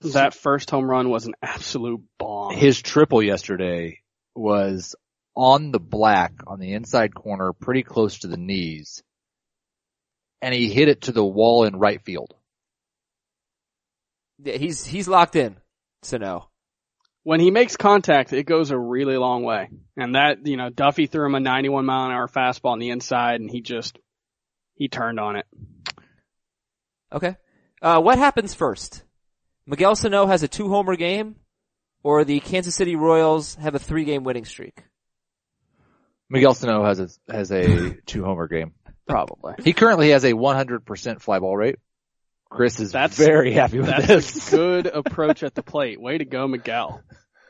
That first home run was an absolute bomb. His triple yesterday was on the black on the inside corner, pretty close to the knees, and he hit it to the wall in right field. Yeah, he's, he's locked in, Sano. when he makes contact, it goes a really long way. And that, you know, Duffy threw him a 91 mile an hour fastball on the inside and he just, he turned on it. Okay. Uh, what happens first? Miguel Sano has a two homer game or the Kansas City Royals have a three game winning streak? Miguel Sano has a has a two homer game. Probably. He currently has a 100% fly ball rate. Chris is That's- very happy with That's this. a good approach at the plate. Way to go, Miguel.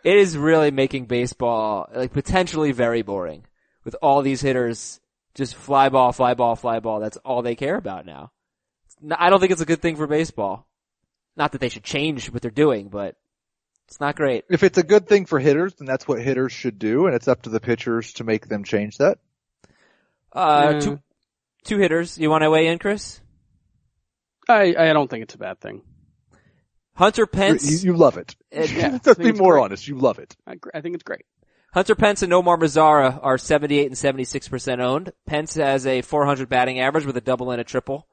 It is really making baseball like potentially very boring with all these hitters just fly ball, fly ball, fly ball. That's all they care about now. I don't think it's a good thing for baseball. Not that they should change what they're doing, but it's not great. If it's a good thing for hitters, then that's what hitters should do, and it's up to the pitchers to make them change that. Uh, Mm. two, two hitters. You want to weigh in, Chris? I, I don't think it's a bad thing. Hunter Pence. You, you love it. Uh, yeah, Let's be more great. honest. You love it. I, I think it's great. Hunter Pence and Nomar Mazara are 78 and 76% owned. Pence has a 400 batting average with a double and a triple.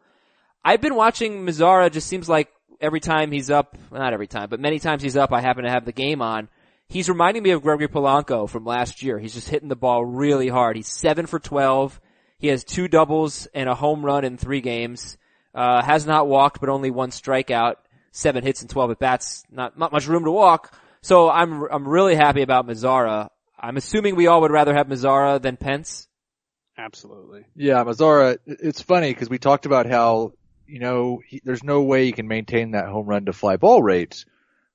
I've been watching Mazara, just seems like every time he's up, not every time, but many times he's up, I happen to have the game on. He's reminding me of Gregory Polanco from last year. He's just hitting the ball really hard. He's 7 for 12. He has two doubles and a home run in three games. Uh, has not walked, but only one strikeout. Seven hits and 12 at bats. Not, not much room to walk. So I'm, I'm really happy about Mazara. I'm assuming we all would rather have Mazara than Pence. Absolutely. Yeah, Mazara, it's funny because we talked about how, you know, he, there's no way he can maintain that home run to fly ball rate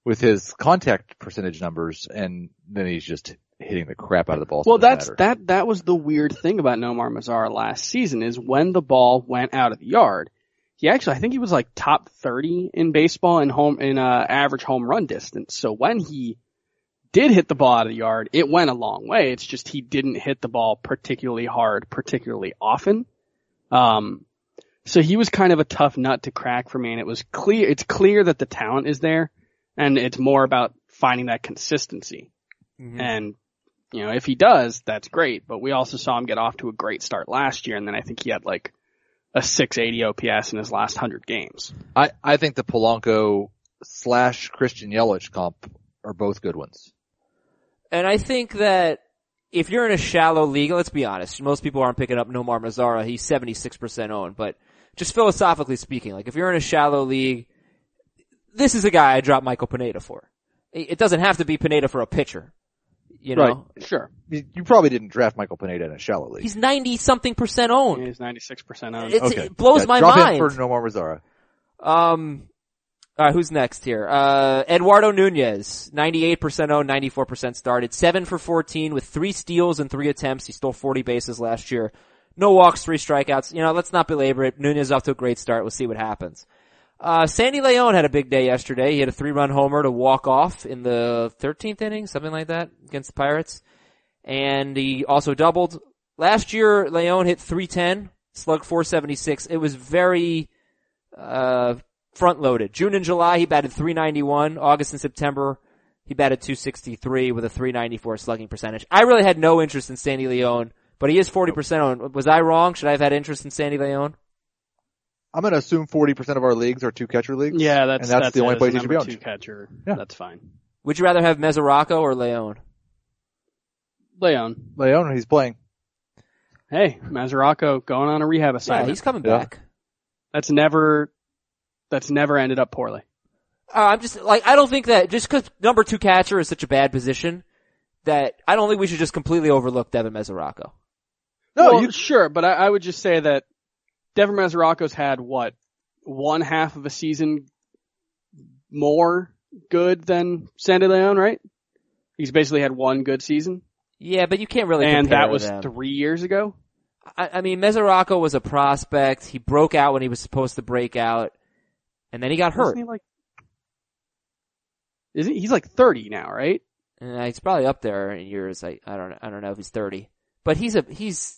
with his contact percentage numbers and then he's just hitting the crap out of the ball. Well, that's, that, that was the weird thing about Nomar Mazara last season is when the ball went out of the yard, he actually, I think he was like top 30 in baseball in home, in, uh, average home run distance. So when he did hit the ball out of the yard, it went a long way. It's just he didn't hit the ball particularly hard, particularly often. Um, so he was kind of a tough nut to crack for me and it was clear, it's clear that the talent is there and it's more about finding that consistency. Mm-hmm. And, you know, if he does, that's great. But we also saw him get off to a great start last year, and then I think he had like a 680 OPS in his last 100 games. I, I think the Polanco slash Christian Yelich comp are both good ones. And I think that if you're in a shallow league, let's be honest, most people aren't picking up Nomar Mazara. He's 76% owned, but just philosophically speaking, like if you're in a shallow league, this is a guy I drop Michael Pineda for. It it doesn't have to be Pineda for a pitcher. You know? Right. Sure. You you probably didn't draft Michael Pineda in a shallow league. He's 90 something percent owned. He's 96% owned. It's, okay. It blows Yeah, my drop mind. him for Nomar Mazara. Um, alright, who's next here? Uh, Eduardo Nunez, 98% owned, 94% started, 7 for 14 with 3 steals and 3 attempts. He stole 40 bases last year. No walks, 3 strikeouts. You know, let's not belabor it. Nunez off to a great start. We'll see what happens. Uh, Sandy Leon had a big day yesterday. He had a 3-run homer to walk off in the 13th inning, something like that, against the Pirates. And he also doubled. Last year, Leon hit 310, slug 476. It was very, uh, front loaded. June and July he batted 391. August and September he batted 263 with a 394 slugging percentage. I really had no interest in Sandy Leon, but he is 40% on. Was I wrong? Should I have had interest in Sandy Leon? I'm going to assume 40% of our leagues are two catcher leagues. yeah, that's, and that's, the it only place a he should be number owned. two catcher. Yeah. That's fine. Would you rather have Mesoraco or Leone? Leon. Leon, he's playing. Hey, Mesoraco going on a rehab Yeah, assignment. he's coming Yeah. back. that's never, that's never ended up poorly. Uh, I'm just like I don't think that just because number two catcher is such a bad position that I don't think we should just completely overlook Devin Mesoraco. No, well, you, sure, but I, I would just say that Devin Mesoraco's had what one half of a season more good than Sandy Leon, right? He's basically had one good season, Yeah, but you can't really and that was them. three years ago. I, I mean, Mesoraco was a prospect. He broke out when he was supposed to break out, and then he got hurt. Isn't he like, is he, he's like 30 now, right? And he's probably up there in years. I, I don't I don't know if he's thirty, but he's a he's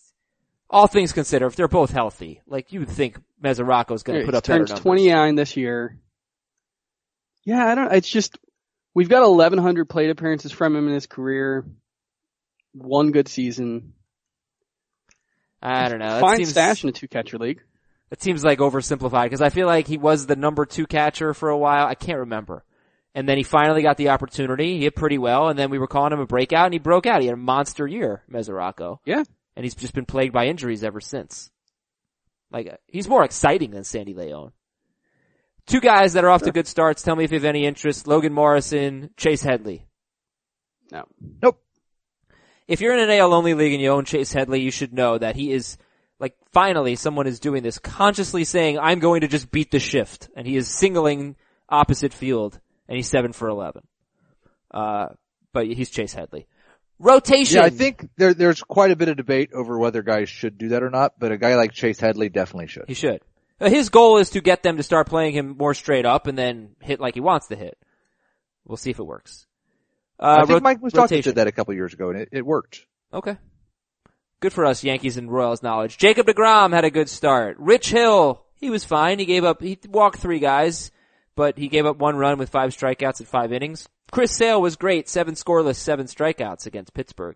all things considered. If they're both healthy, like you would think Mesoraco's going to put up turns 29 this year. Yeah, I don't, it's just, we've got 1100 plate appearances from him in his career. One good season. I don't know. Fine seems, stash in a two catcher league. That seems like oversimplified because I feel like he was the number two catcher for a while. I can't remember. And then he finally got the opportunity. He hit pretty well, and then we were calling him a breakout, and he broke out. He had a monster year, Mesoraco. Yeah. And he's just been plagued by injuries ever since. Like, he's more exciting than Sandy Leon. Two guys that are off to good starts. Tell me if you have any interest. Logan Morrison, Chase Headley. No. Nope. If you're in an AL only league and you own Chase Headley, you should know that he is, like, finally someone is doing this, consciously saying, I'm going to just beat the shift. And he is singling opposite field, and he's seven for 11. Uh, but he's Chase Headley. Rotation. Yeah, I think there, there's quite a bit of debate over whether guys should do that or not, but a guy like Chase Headley definitely should. He should. Uh, His goal is to get them to start playing him more straight up and then hit like he wants to hit. We'll see if it works. Uh, I think Mike rotation. did that a couple years ago and it, it worked. Okay. Good for us, Yankees and Royals knowledge. Jacob DeGrom had a good start. Rich Hill, he was fine. He gave up, he walked three guys, but he gave up one run with five strikeouts in five innings. Chris Sale was great. Seven scoreless, seven strikeouts against Pittsburgh.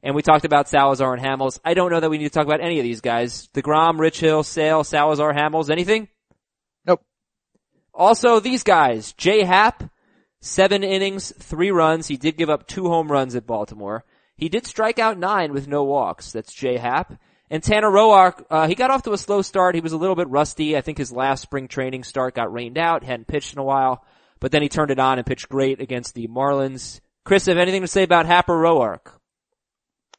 And we talked about Salazar and Hamels. I don't know that we need to talk about any of these guys. DeGrom, Rich Hill, Sale, Salazar, Hamels, anything? Nope. Also, these guys, Jay Happ, seven innings, three runs. He did give up two home runs at Baltimore. He did strike out nine with no walks. That's Jay Happ. And Tanner Roark, uh, he got off to a slow start. He was a little bit rusty. I think his last spring training start got rained out. Hadn't pitched in a while. But then he turned it on and pitched great against the Marlins. Chris, have anything to say about Happ or Roark?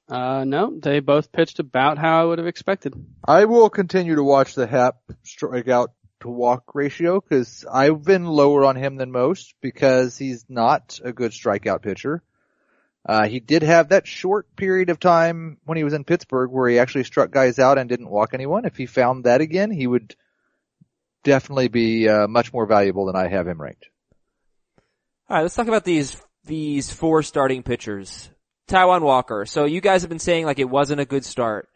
Uh, no, they both pitched about how I would have expected. I will continue to watch the Happ strikeout to walk ratio because I've been lower on him than most because he's not a good strikeout pitcher. Uh, he did have that short period of time when he was in Pittsburgh where he actually struck guys out and didn't walk anyone. If he found that again, he would definitely be uh, much more valuable than I have him ranked. All right, let's talk about these these four starting pitchers. Taijuan Walker. So you guys have been saying like it wasn't a good start.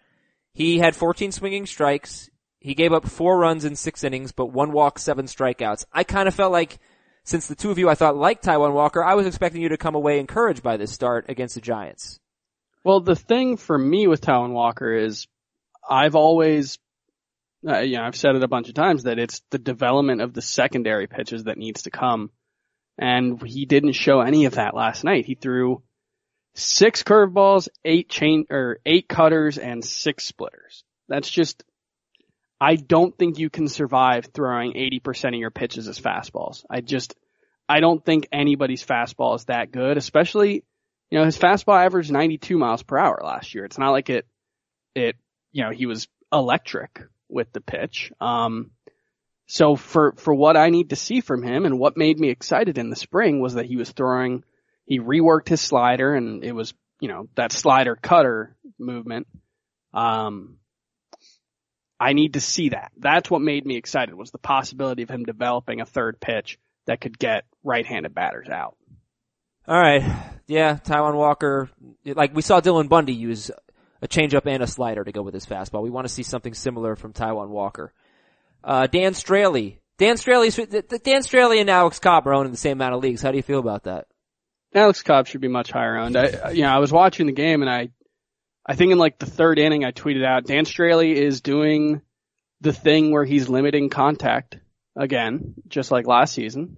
He had 14 swinging strikes. He gave up four runs in six innings, but one walk, seven strikeouts. I kind of felt like, since the two of you I thought liked Taijuan Walker, I was expecting you to come away encouraged by this start against the Giants. Well, the thing for me with Taijuan Walker is I've always, uh, you know, I've said it a bunch of times that it's the development of the secondary pitches that needs to come. And he didn't show any of that last night. He threw six curveballs, eight chain, or eight cutters, and six splitters. That's just, I don't think you can survive throwing 80% of your pitches as fastballs. I just, I don't think anybody's fastball is that good, especially, you know, his fastball averaged 92 miles per hour last year. It's not like it, it, you know, he was electric with the pitch. Um, so for, for what I need to see from him and what made me excited in the spring was that he was throwing, he reworked his slider and it was, you know, that slider cutter movement. Um, I need to see that. That's what made me excited was the possibility of him developing a third pitch that could get right-handed batters out. All right. Yeah, Taijuan Walker, like we saw Dylan Bundy use a changeup and a slider to go with his fastball. We want to see something similar from Taijuan Walker. Uh, Dan Straily. Dan Straily's, Dan Straily and Alex Cobb are owned in the same amount of leagues. How do you feel about that? Alex Cobb should be much higher owned. I, you know, I was watching the game and I, I think in like the third inning I tweeted out, Dan Straily is doing the thing where he's limiting contact again, just like last season.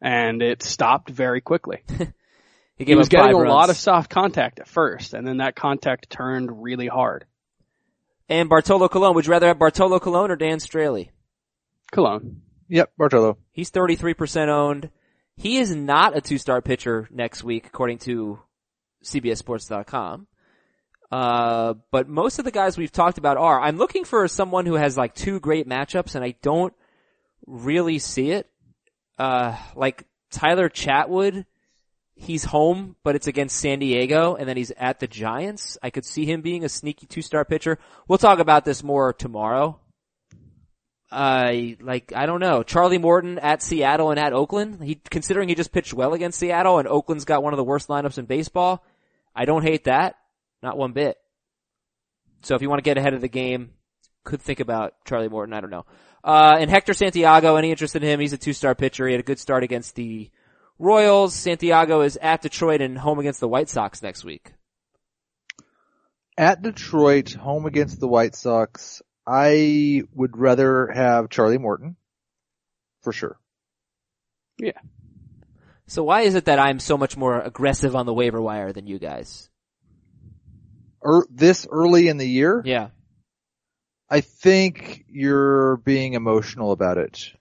And it stopped very quickly. He, He was getting five a lot of soft contact at first, and then that contact turned really hard. And Bartolo Colon. Would you rather have Bartolo Colon or Dan Straily? Colon. Yep, Bartolo. He's 33% owned. He is not a two-star pitcher next week, according to CBSSports.com. Uh, but most of the guys we've talked about are. I'm looking for someone who has like two great matchups, and I don't really see it. Uh, like Tyler Chatwood he's home, but it's against San Diego, and then he's at the Giants. I could see him being a sneaky two-star pitcher. We'll talk about this more tomorrow. I like I don't know Charlie Morton at Seattle and at Oakland. He considering he just pitched well against Seattle and Oakland's got one of the worst lineups in baseball. I don't hate that, not one bit. So if you want to get ahead of the game, could think about Charlie Morton. I don't know. Uh, and Hector Santiago, any interest in him? He's a two-star pitcher. He had a good start against the Royals. Santiago is at Detroit and home against the White Sox next week. At Detroit, home against the White Sox, I would rather have Charlie Morton. For sure. Yeah. So why is it that I'm so much more aggressive on the waiver wire than you guys? Er, this early in the year, Yeah. I think you're being emotional about it.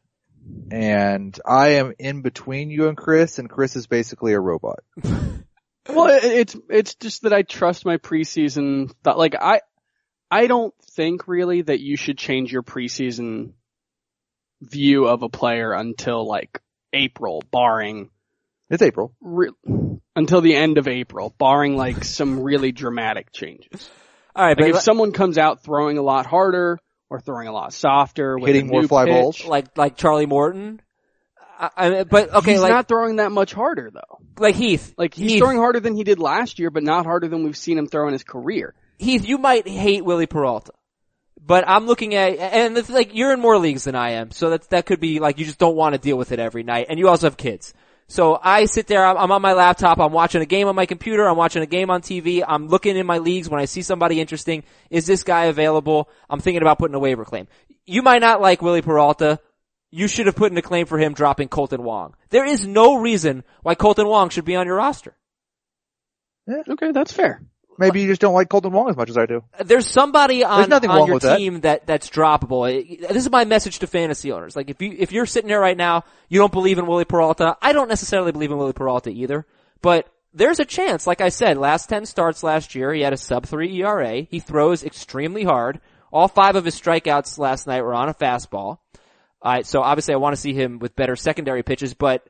And I am in between you and Chris, and Chris is basically a robot. Well, it- it's it's just that I trust my preseason. Thought, like I, I don't think really that you should change your preseason view of a player until like April, barring It's April. re- until the end of April, barring like some really dramatic changes. All right, Like but if someone comes out throwing a lot harder or throwing a lot softer, with Hitting more fly pitch, balls. like like Charlie Morton. I, I but okay, he's like not throwing that much harder though. like Heath. Like he's Heath, throwing harder than he did last year, but not harder than we've seen him throw in his career. Heath, you might hate Wily Peralta, but I'm looking at and it's like you're in more leagues than I am, so that that could be like you just don't want to deal with it every night, and you also have kids. So I sit there, I'm, on my laptop, I'm watching a game on my computer, I'm watching a game on TV, I'm looking in my leagues when I see somebody interesting. Is this guy available? I'm thinking about putting a waiver claim. You might not like Wily Peralta. You should have put in a claim for him dropping Kolten Wong. There is no reason why Kolten Wong should be on your roster. Okay, that's fair. Maybe you just don't like Kolten Wong as much as I do. There's somebody on, nothing on wrong your with that. team that. that's droppable. This is my message to fantasy owners. Like if you if you're sitting there right now, you don't believe in Wily Peralta. I don't necessarily believe in Wily Peralta either, but there's a chance. Like I said, last ten starts last year, he had a sub three ERA. He throws extremely hard. All five of his strikeouts last night were on a fastball. Alright, so obviously I want to see him with better secondary pitches, but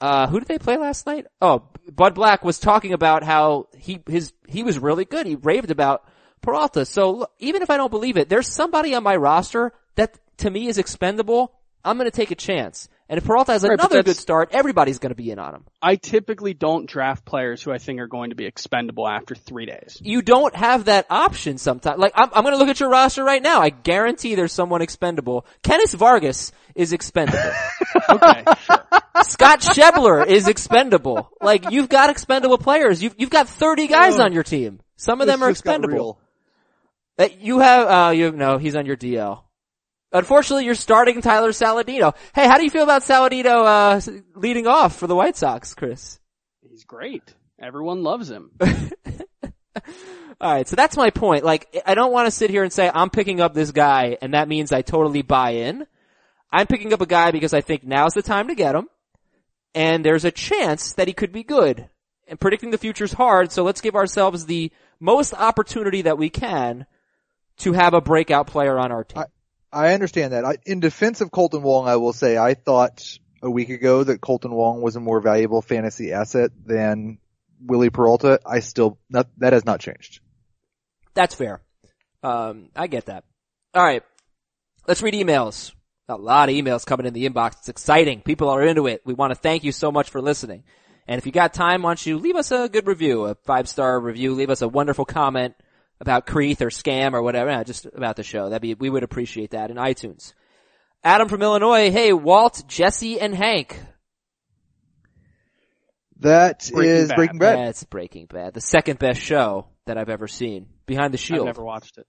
uh, who did they play last night? Oh, Bud Black was talking about how he, his, he was really good. He raved about Peralta. So even if I don't believe it, there's somebody on my roster that to me is expendable. I'm gonna take a chance. And if Peralta has Right, another good start, everybody's gonna be in on him. I typically don't draft players who I think are going to be expendable after three days. You don't have that option sometimes. Like, I'm, I'm gonna look at your roster right now. I guarantee there's someone expendable. Kennys Vargas is expendable. Okay, sure. Scott Schebler is expendable. Like you've got expendable players. You've you've got 30 guys on your team. Some of them are expendable. you have uh you no, he's on your DL. Unfortunately, you're starting Tyler Saladino. Hey, how do you feel about Saladino uh leading off for the White Sox, Chris? He's great. Everyone loves him. All right, so that's my point. Like, I don't want to sit here and say I'm picking up this guy, and that means I totally buy in. I'm picking up a guy because I think now's the time to get him, and there's a chance that he could be good. And predicting the future is hard, so let's give ourselves the most opportunity that we can to have a breakout player on our team. I understand that. I, in defense of Kolten Wong, I will say I thought a week ago that Kolten Wong was a more valuable fantasy asset than Wily Peralta. I still, not, that has not changed. That's fair. Um, I get that. All right, let's read emails. A lot of emails coming in the inbox. It's exciting. People are into it. We want to thank you so much for listening. And if you got time, why don't you leave us a good review, a five star review, leave us a wonderful comment about Creeth or Scam or whatever, yeah, just about the show. That'd be, we would appreciate that in iTunes. Adam from Illinois, hey, Walt, Jesse, and Hank. That is Breaking Bad. Breaking Bad. That's Breaking Bad. The second best show that I've ever seen. Behind the Shield. I've never watched it.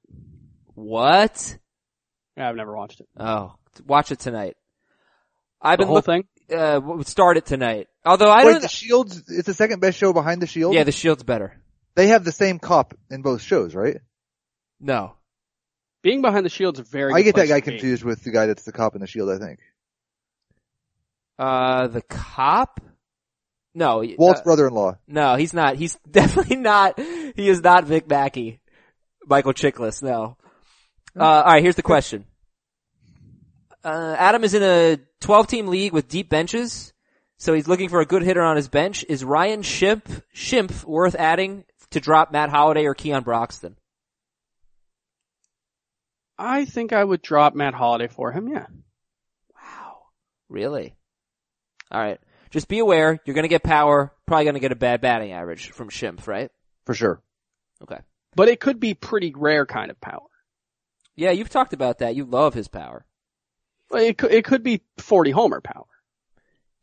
What? Yeah, I've never watched it. Oh, watch it tonight. I've The been whole looking, thing? uh, start it tonight. Although I Wait, don't, the Shield's, it's the second best show behind the Shield? yeah, the Shield's better. They have the same cop in both shows, right? No. Being behind the shield's a very. I get that guy confused with the guy that's the cop in the Shield, I think. Uh, the cop? No. y- Walt's uh, brother-in-law. no, he's not. He's definitely not, he is not Vic Mackey. Michael Chiklis, no. Uh, alright, here's the question. Uh, Adam is in a 12 team league with deep benches. So he's looking for a good hitter on his bench. Is Ryan Schimpf worth adding to drop Matt Holliday or Keon Broxton? I think I would drop Matt Holliday for him, yeah. Wow. Really? Alright. Just be aware, you're gonna get power, probably gonna get a bad batting average from Schimpf, right? For sure. Okay. But it could be pretty rare kind of power. Yeah, you've talked about that. You love his power. Well, It could, it could be 40 homer power.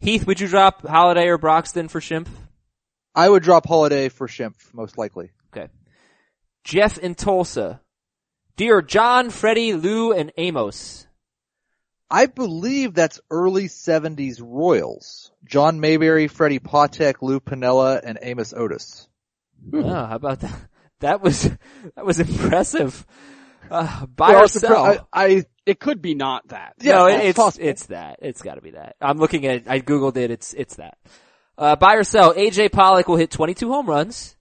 Heath, would you drop Holliday or Broxton for Schimpf? I would drop Holliday for Schimpf, most likely. Okay. Jeff in Tulsa. Dear John, Freddie, Lou, and Amos. I believe that's early 70s Royals. John Mayberry, Freddie Patek, Lou Piniella, and Amos Otis. Oh, how about that? That was, that was impressive. Uh, buy Well, or it's a sell. pro- I, I It could be not that. Yeah, no, it's it- it's, possible. it's that. It's gotta be that. I'm looking at, I googled it, it's, it's that. Uh, buy or sell, AJ Pollock will hit 22 home runs,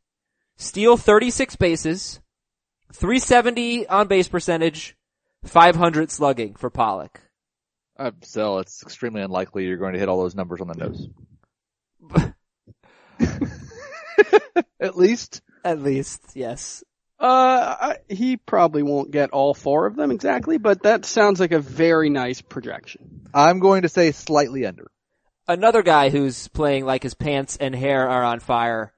steal 36 bases, 370 on base percentage, 500 slugging for Pollock. I sell. It's extremely unlikely you're going to hit all those numbers on the nose. At least. At least, yes. Uh, he probably won't get all four of them exactly, but that sounds like a very nice projection. I'm going to say slightly under. Another guy who's playing like his pants and hair are on fire.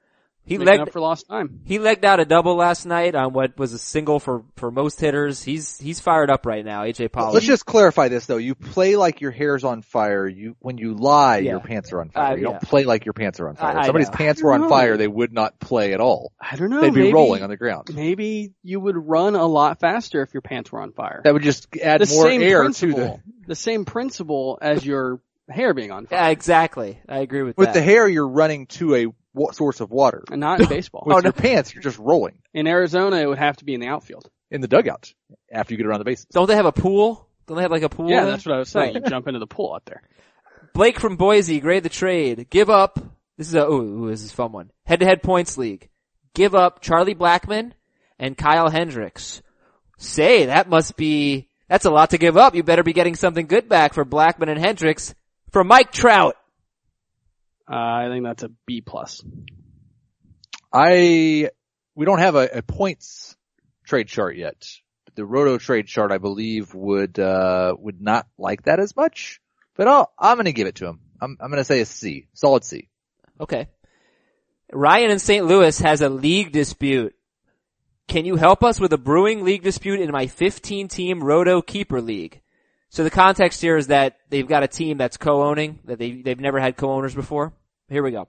He Making legged, up for lost time. he legged out a double last night on what was a single for, for most hitters. He's, he's fired up right now, AJ Pollock. Let's just clarify this though. You play like your hair's on fire. You, when you lie, Yeah. your pants are on fire. Uh, you yeah. don't play like your pants are on fire. I- I if somebody's pants were on know. fire, they would not play at all. I don't know. They'd be maybe, rolling on the ground. Maybe you would run a lot faster if your pants were on fire. That would just add the more same air to the, the same principle as your hair being on fire. Yeah, exactly. I agree with, that. with that. the hair, you're running to a wa- source of water. And not in baseball. With Oh, no. your pants, you're just rolling In Arizona, it would have to be in the outfield. in the dugout after you get around the bases. Don't they have a pool? Don't they have like a pool? Yeah, there? that's what I was saying. You jump into the pool out there. Blake from Boise, grade the trade. Give up. This is a, ooh, ooh, this is a fun one. Head to head points league. Give up Charlie Blackmon and Kyle Hendricks. Say, that must be, that's a lot to give up. You better be getting something good back for Blackmon and Hendricks for Mike Trout. Uh, I think that's a B plus. I, we don't have a, a points trade chart yet. The Roto trade chart, I believe, would, uh, would not like that as much, but I'll, I'm gonna give it to him. I'm, I'm gonna say a C. Solid C. Okay. Ryan in St. Louis has a league dispute. Can you help us with a brewing league dispute in my 15 team Roto Keeper League? So the context here is that they've got a team that's co-owning, that they, they've never had co-owners before. Here we go.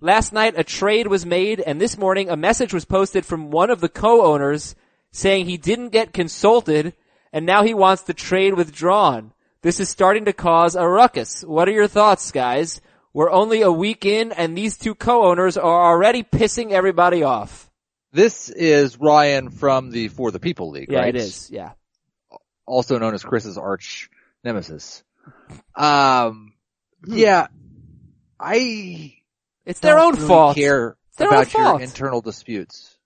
Last night a trade was made and this morning a message was posted from one of the co-owners saying he didn't get consulted and now he wants the trade withdrawn. This is starting to cause a ruckus. What are your thoughts, guys? We're only a week in and these two co-owners are already pissing everybody off. This is Ryan from the For the People League, Yeah, right? it is. Yeah. Also known as Chris's arch nemesis. Um, yeah, I It's their own really fault. care their own about your fault. internal disputes.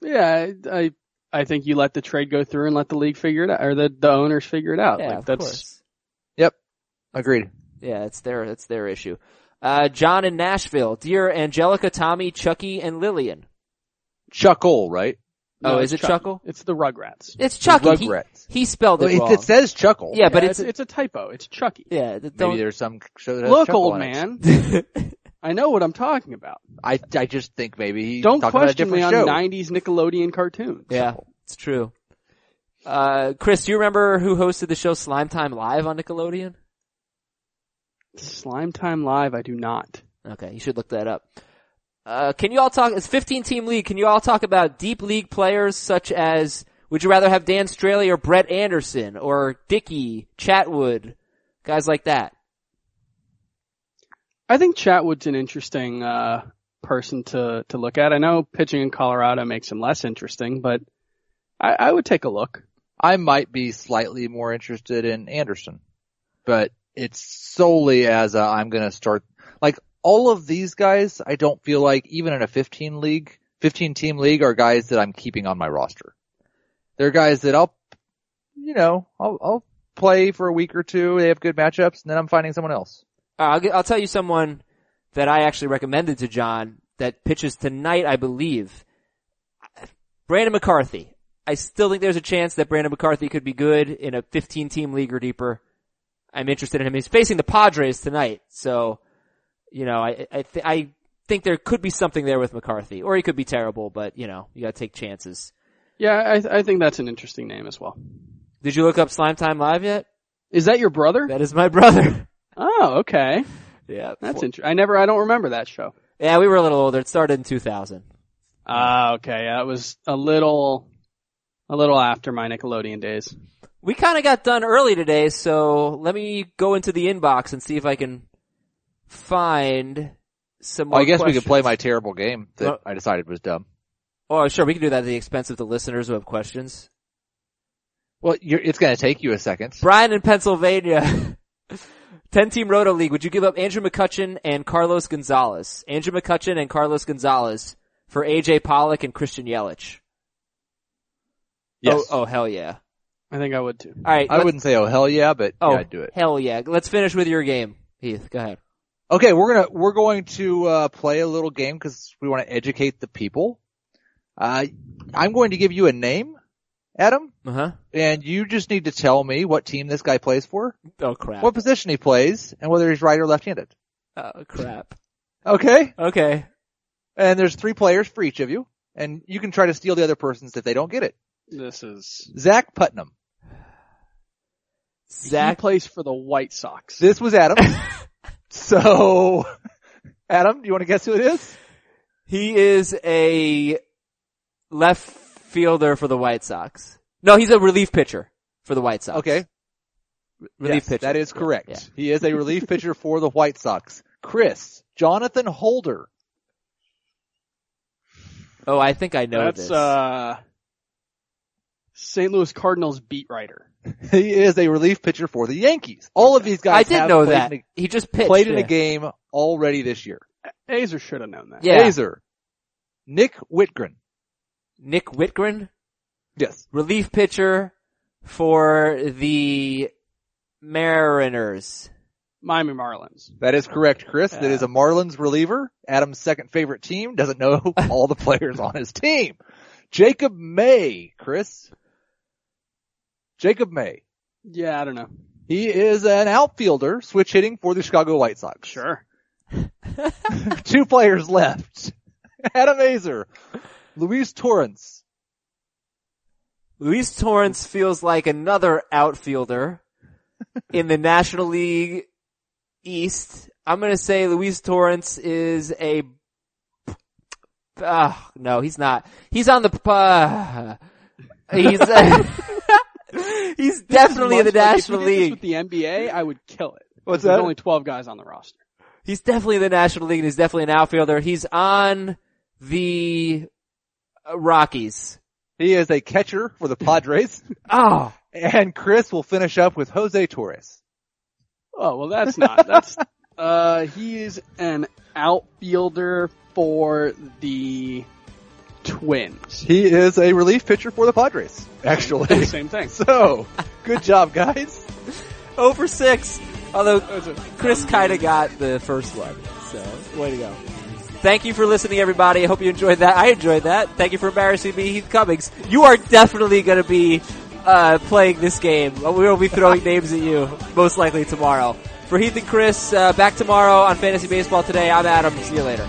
Yeah, I, I, I think you let the trade go through and let the league figure it out, or the, the owners figure it out. Yeah, like of that's, course. Yep, agreed. Yeah, it's their, it's their issue. Uh, John in Nashville. Dear Angelica, Tommy, Chucky, and Lillian. Chuckle, right? Oh, is it Chuckle? It's the Rugrats. It's Chucky. He, Rugrats. he spelled Well, it it, wrong. it says Chuckle. yeah, but Yeah, it's, it's a typo. It's Chucky. yeah, th- Maybe don't, there's some show that has Look, Chuckle old on man, I know what I'm talking about. I, I just think maybe he's Don't talking about a question me on show. 90s Nickelodeon cartoons. yeah, it's true. Uh, Chris, do you remember who hosted the show Slime Time Live on Nickelodeon? Slime Time Live, I do not. Okay, you should look that up. Uh, can you all talk, it's 15 team league, can you all talk about deep league players such as, would you rather have Dan Straily or Brett Anderson or Dickey, Chatwood, guys like that? I think Chatwood's an interesting, uh, person to, to look at. I know pitching in Colorado makes him less interesting, but I, I would take a look. I might be slightly more interested in Anderson, but it's solely as i I'm going to start like all of these guys. I don't feel like even in a 15 league, 15 team league are guys that I'm keeping on my roster. They're guys that I'll, you know, I'll, I'll play for a week or two. They have good matchups and then I'm finding someone else. Uh, I'll, get, I'll tell you someone that I actually recommended to John that pitches tonight, I believe. Brandon McCarthy. I still think there's a chance that Brandon McCarthy could be good in a 15 team league or deeper. I'm interested in him. He's facing the Padres tonight, so you know I I, th- I think there could be something there with McCarthy, or he could be terrible, but you know you got to take chances. Yeah, I, th- I think that's an interesting name as well. Did you look up Slime Time Live yet? Is that your brother? That is my brother. Oh, okay. yeah, That's interesting. I never, I don't remember that show. yeah. We were a little older. It started in 2000. Ah, okay. Yeah, it was a little, a little after my Nickelodeon days. We kind of got done early today, so let me go into the inbox and see if I can find some. Well, More I guess we could play my terrible game that Well- I decided was dumb. Oh, sure, we can do that at the expense of the listeners who have questions. Well, you're, it's going to take you a second. Brian in Pennsylvania. 10 team Roto League. Would you give up Andrew McCutchen and Carlos Gonzalez? Andrew McCutchen and Carlos Gonzalez for AJ Pollock and Christian Yelich. Yes. Oh, oh hell yeah. I think I would too. All right. I wouldn't say oh hell yeah, but Oh, yeah, I'd do it. hell yeah. Let's finish with your game. Heath, go ahead. Okay, we're gonna we're going to uh, play a little game because we want to educate the people. Uh, I'm going to give you a name, Adam, Uh huh. and you just need to tell me what team this guy plays for, Oh crap. what position he plays, and whether he's right or left-handed. Oh crap. Okay, Okay. and there's three players for each of you, and you can try to steal the other person's if they don't get it. This is Zach Putnam. He Zach. plays for the White Sox. This was Adam. so, Adam, do you want to guess who it is? He is a left fielder for the White Sox. No, he's a relief pitcher for the White Sox. Okay, Relief yes, pitcher. that is correct. yeah. He is a relief pitcher for the White Sox. Chris, Jonathan Holder. Oh, I think I know That's this. uh, St. Louis Cardinals beat writer. He is a relief pitcher for the Yankees. All of these guys I did have know that. In he just pitched. played in yeah. a game already this year. Aizer should have known that. Yeah. Aizer. Nick Wittgren. Nick Wittgren, Yes. relief pitcher for the Mariners. Miami Marlins. That is correct, Chris. That Yeah. is a Marlins reliever. Adam's second favorite team. Doesn't know all the players on his team. Jacob May, Chris. Jacob May. Yeah, I don't know. He is an outfielder, switch hitting for the Chicago White Sox. Sure. Two players left. Adam Aizer. Luis Torrens. Luis Torrens feels like another outfielder in the National League East. I'm gonna say Luis Torrens is a. Uh, no, he's not. He's on the. Uh, he's. he's definitely in the Much like, National if you did this League. With the NBA, I would kill it. What's There's that? only 12 guys on the roster. He's definitely in the National League and he's definitely an outfielder. He's on the uh, Rockies. He is a catcher for the Padres. Oh, and Chris will finish up with Jose Torres. Oh, well that's not. That's, uh, he is an outfielder for the Twins. He is a relief pitcher for the Padres, actually. Same thing. so, good job guys. over six. Although Chris kind of got the first one, so way to go. Thank you for listening, everybody. I hope you enjoyed that. I enjoyed that. Thank you for embarrassing me, Heath Cummings. You are definitely going to be uh, playing this game. We will be throwing names at you, most likely tomorrow. For Heath and Chris, uh, back tomorrow on Fantasy Baseball today. I'm Adam. See you later.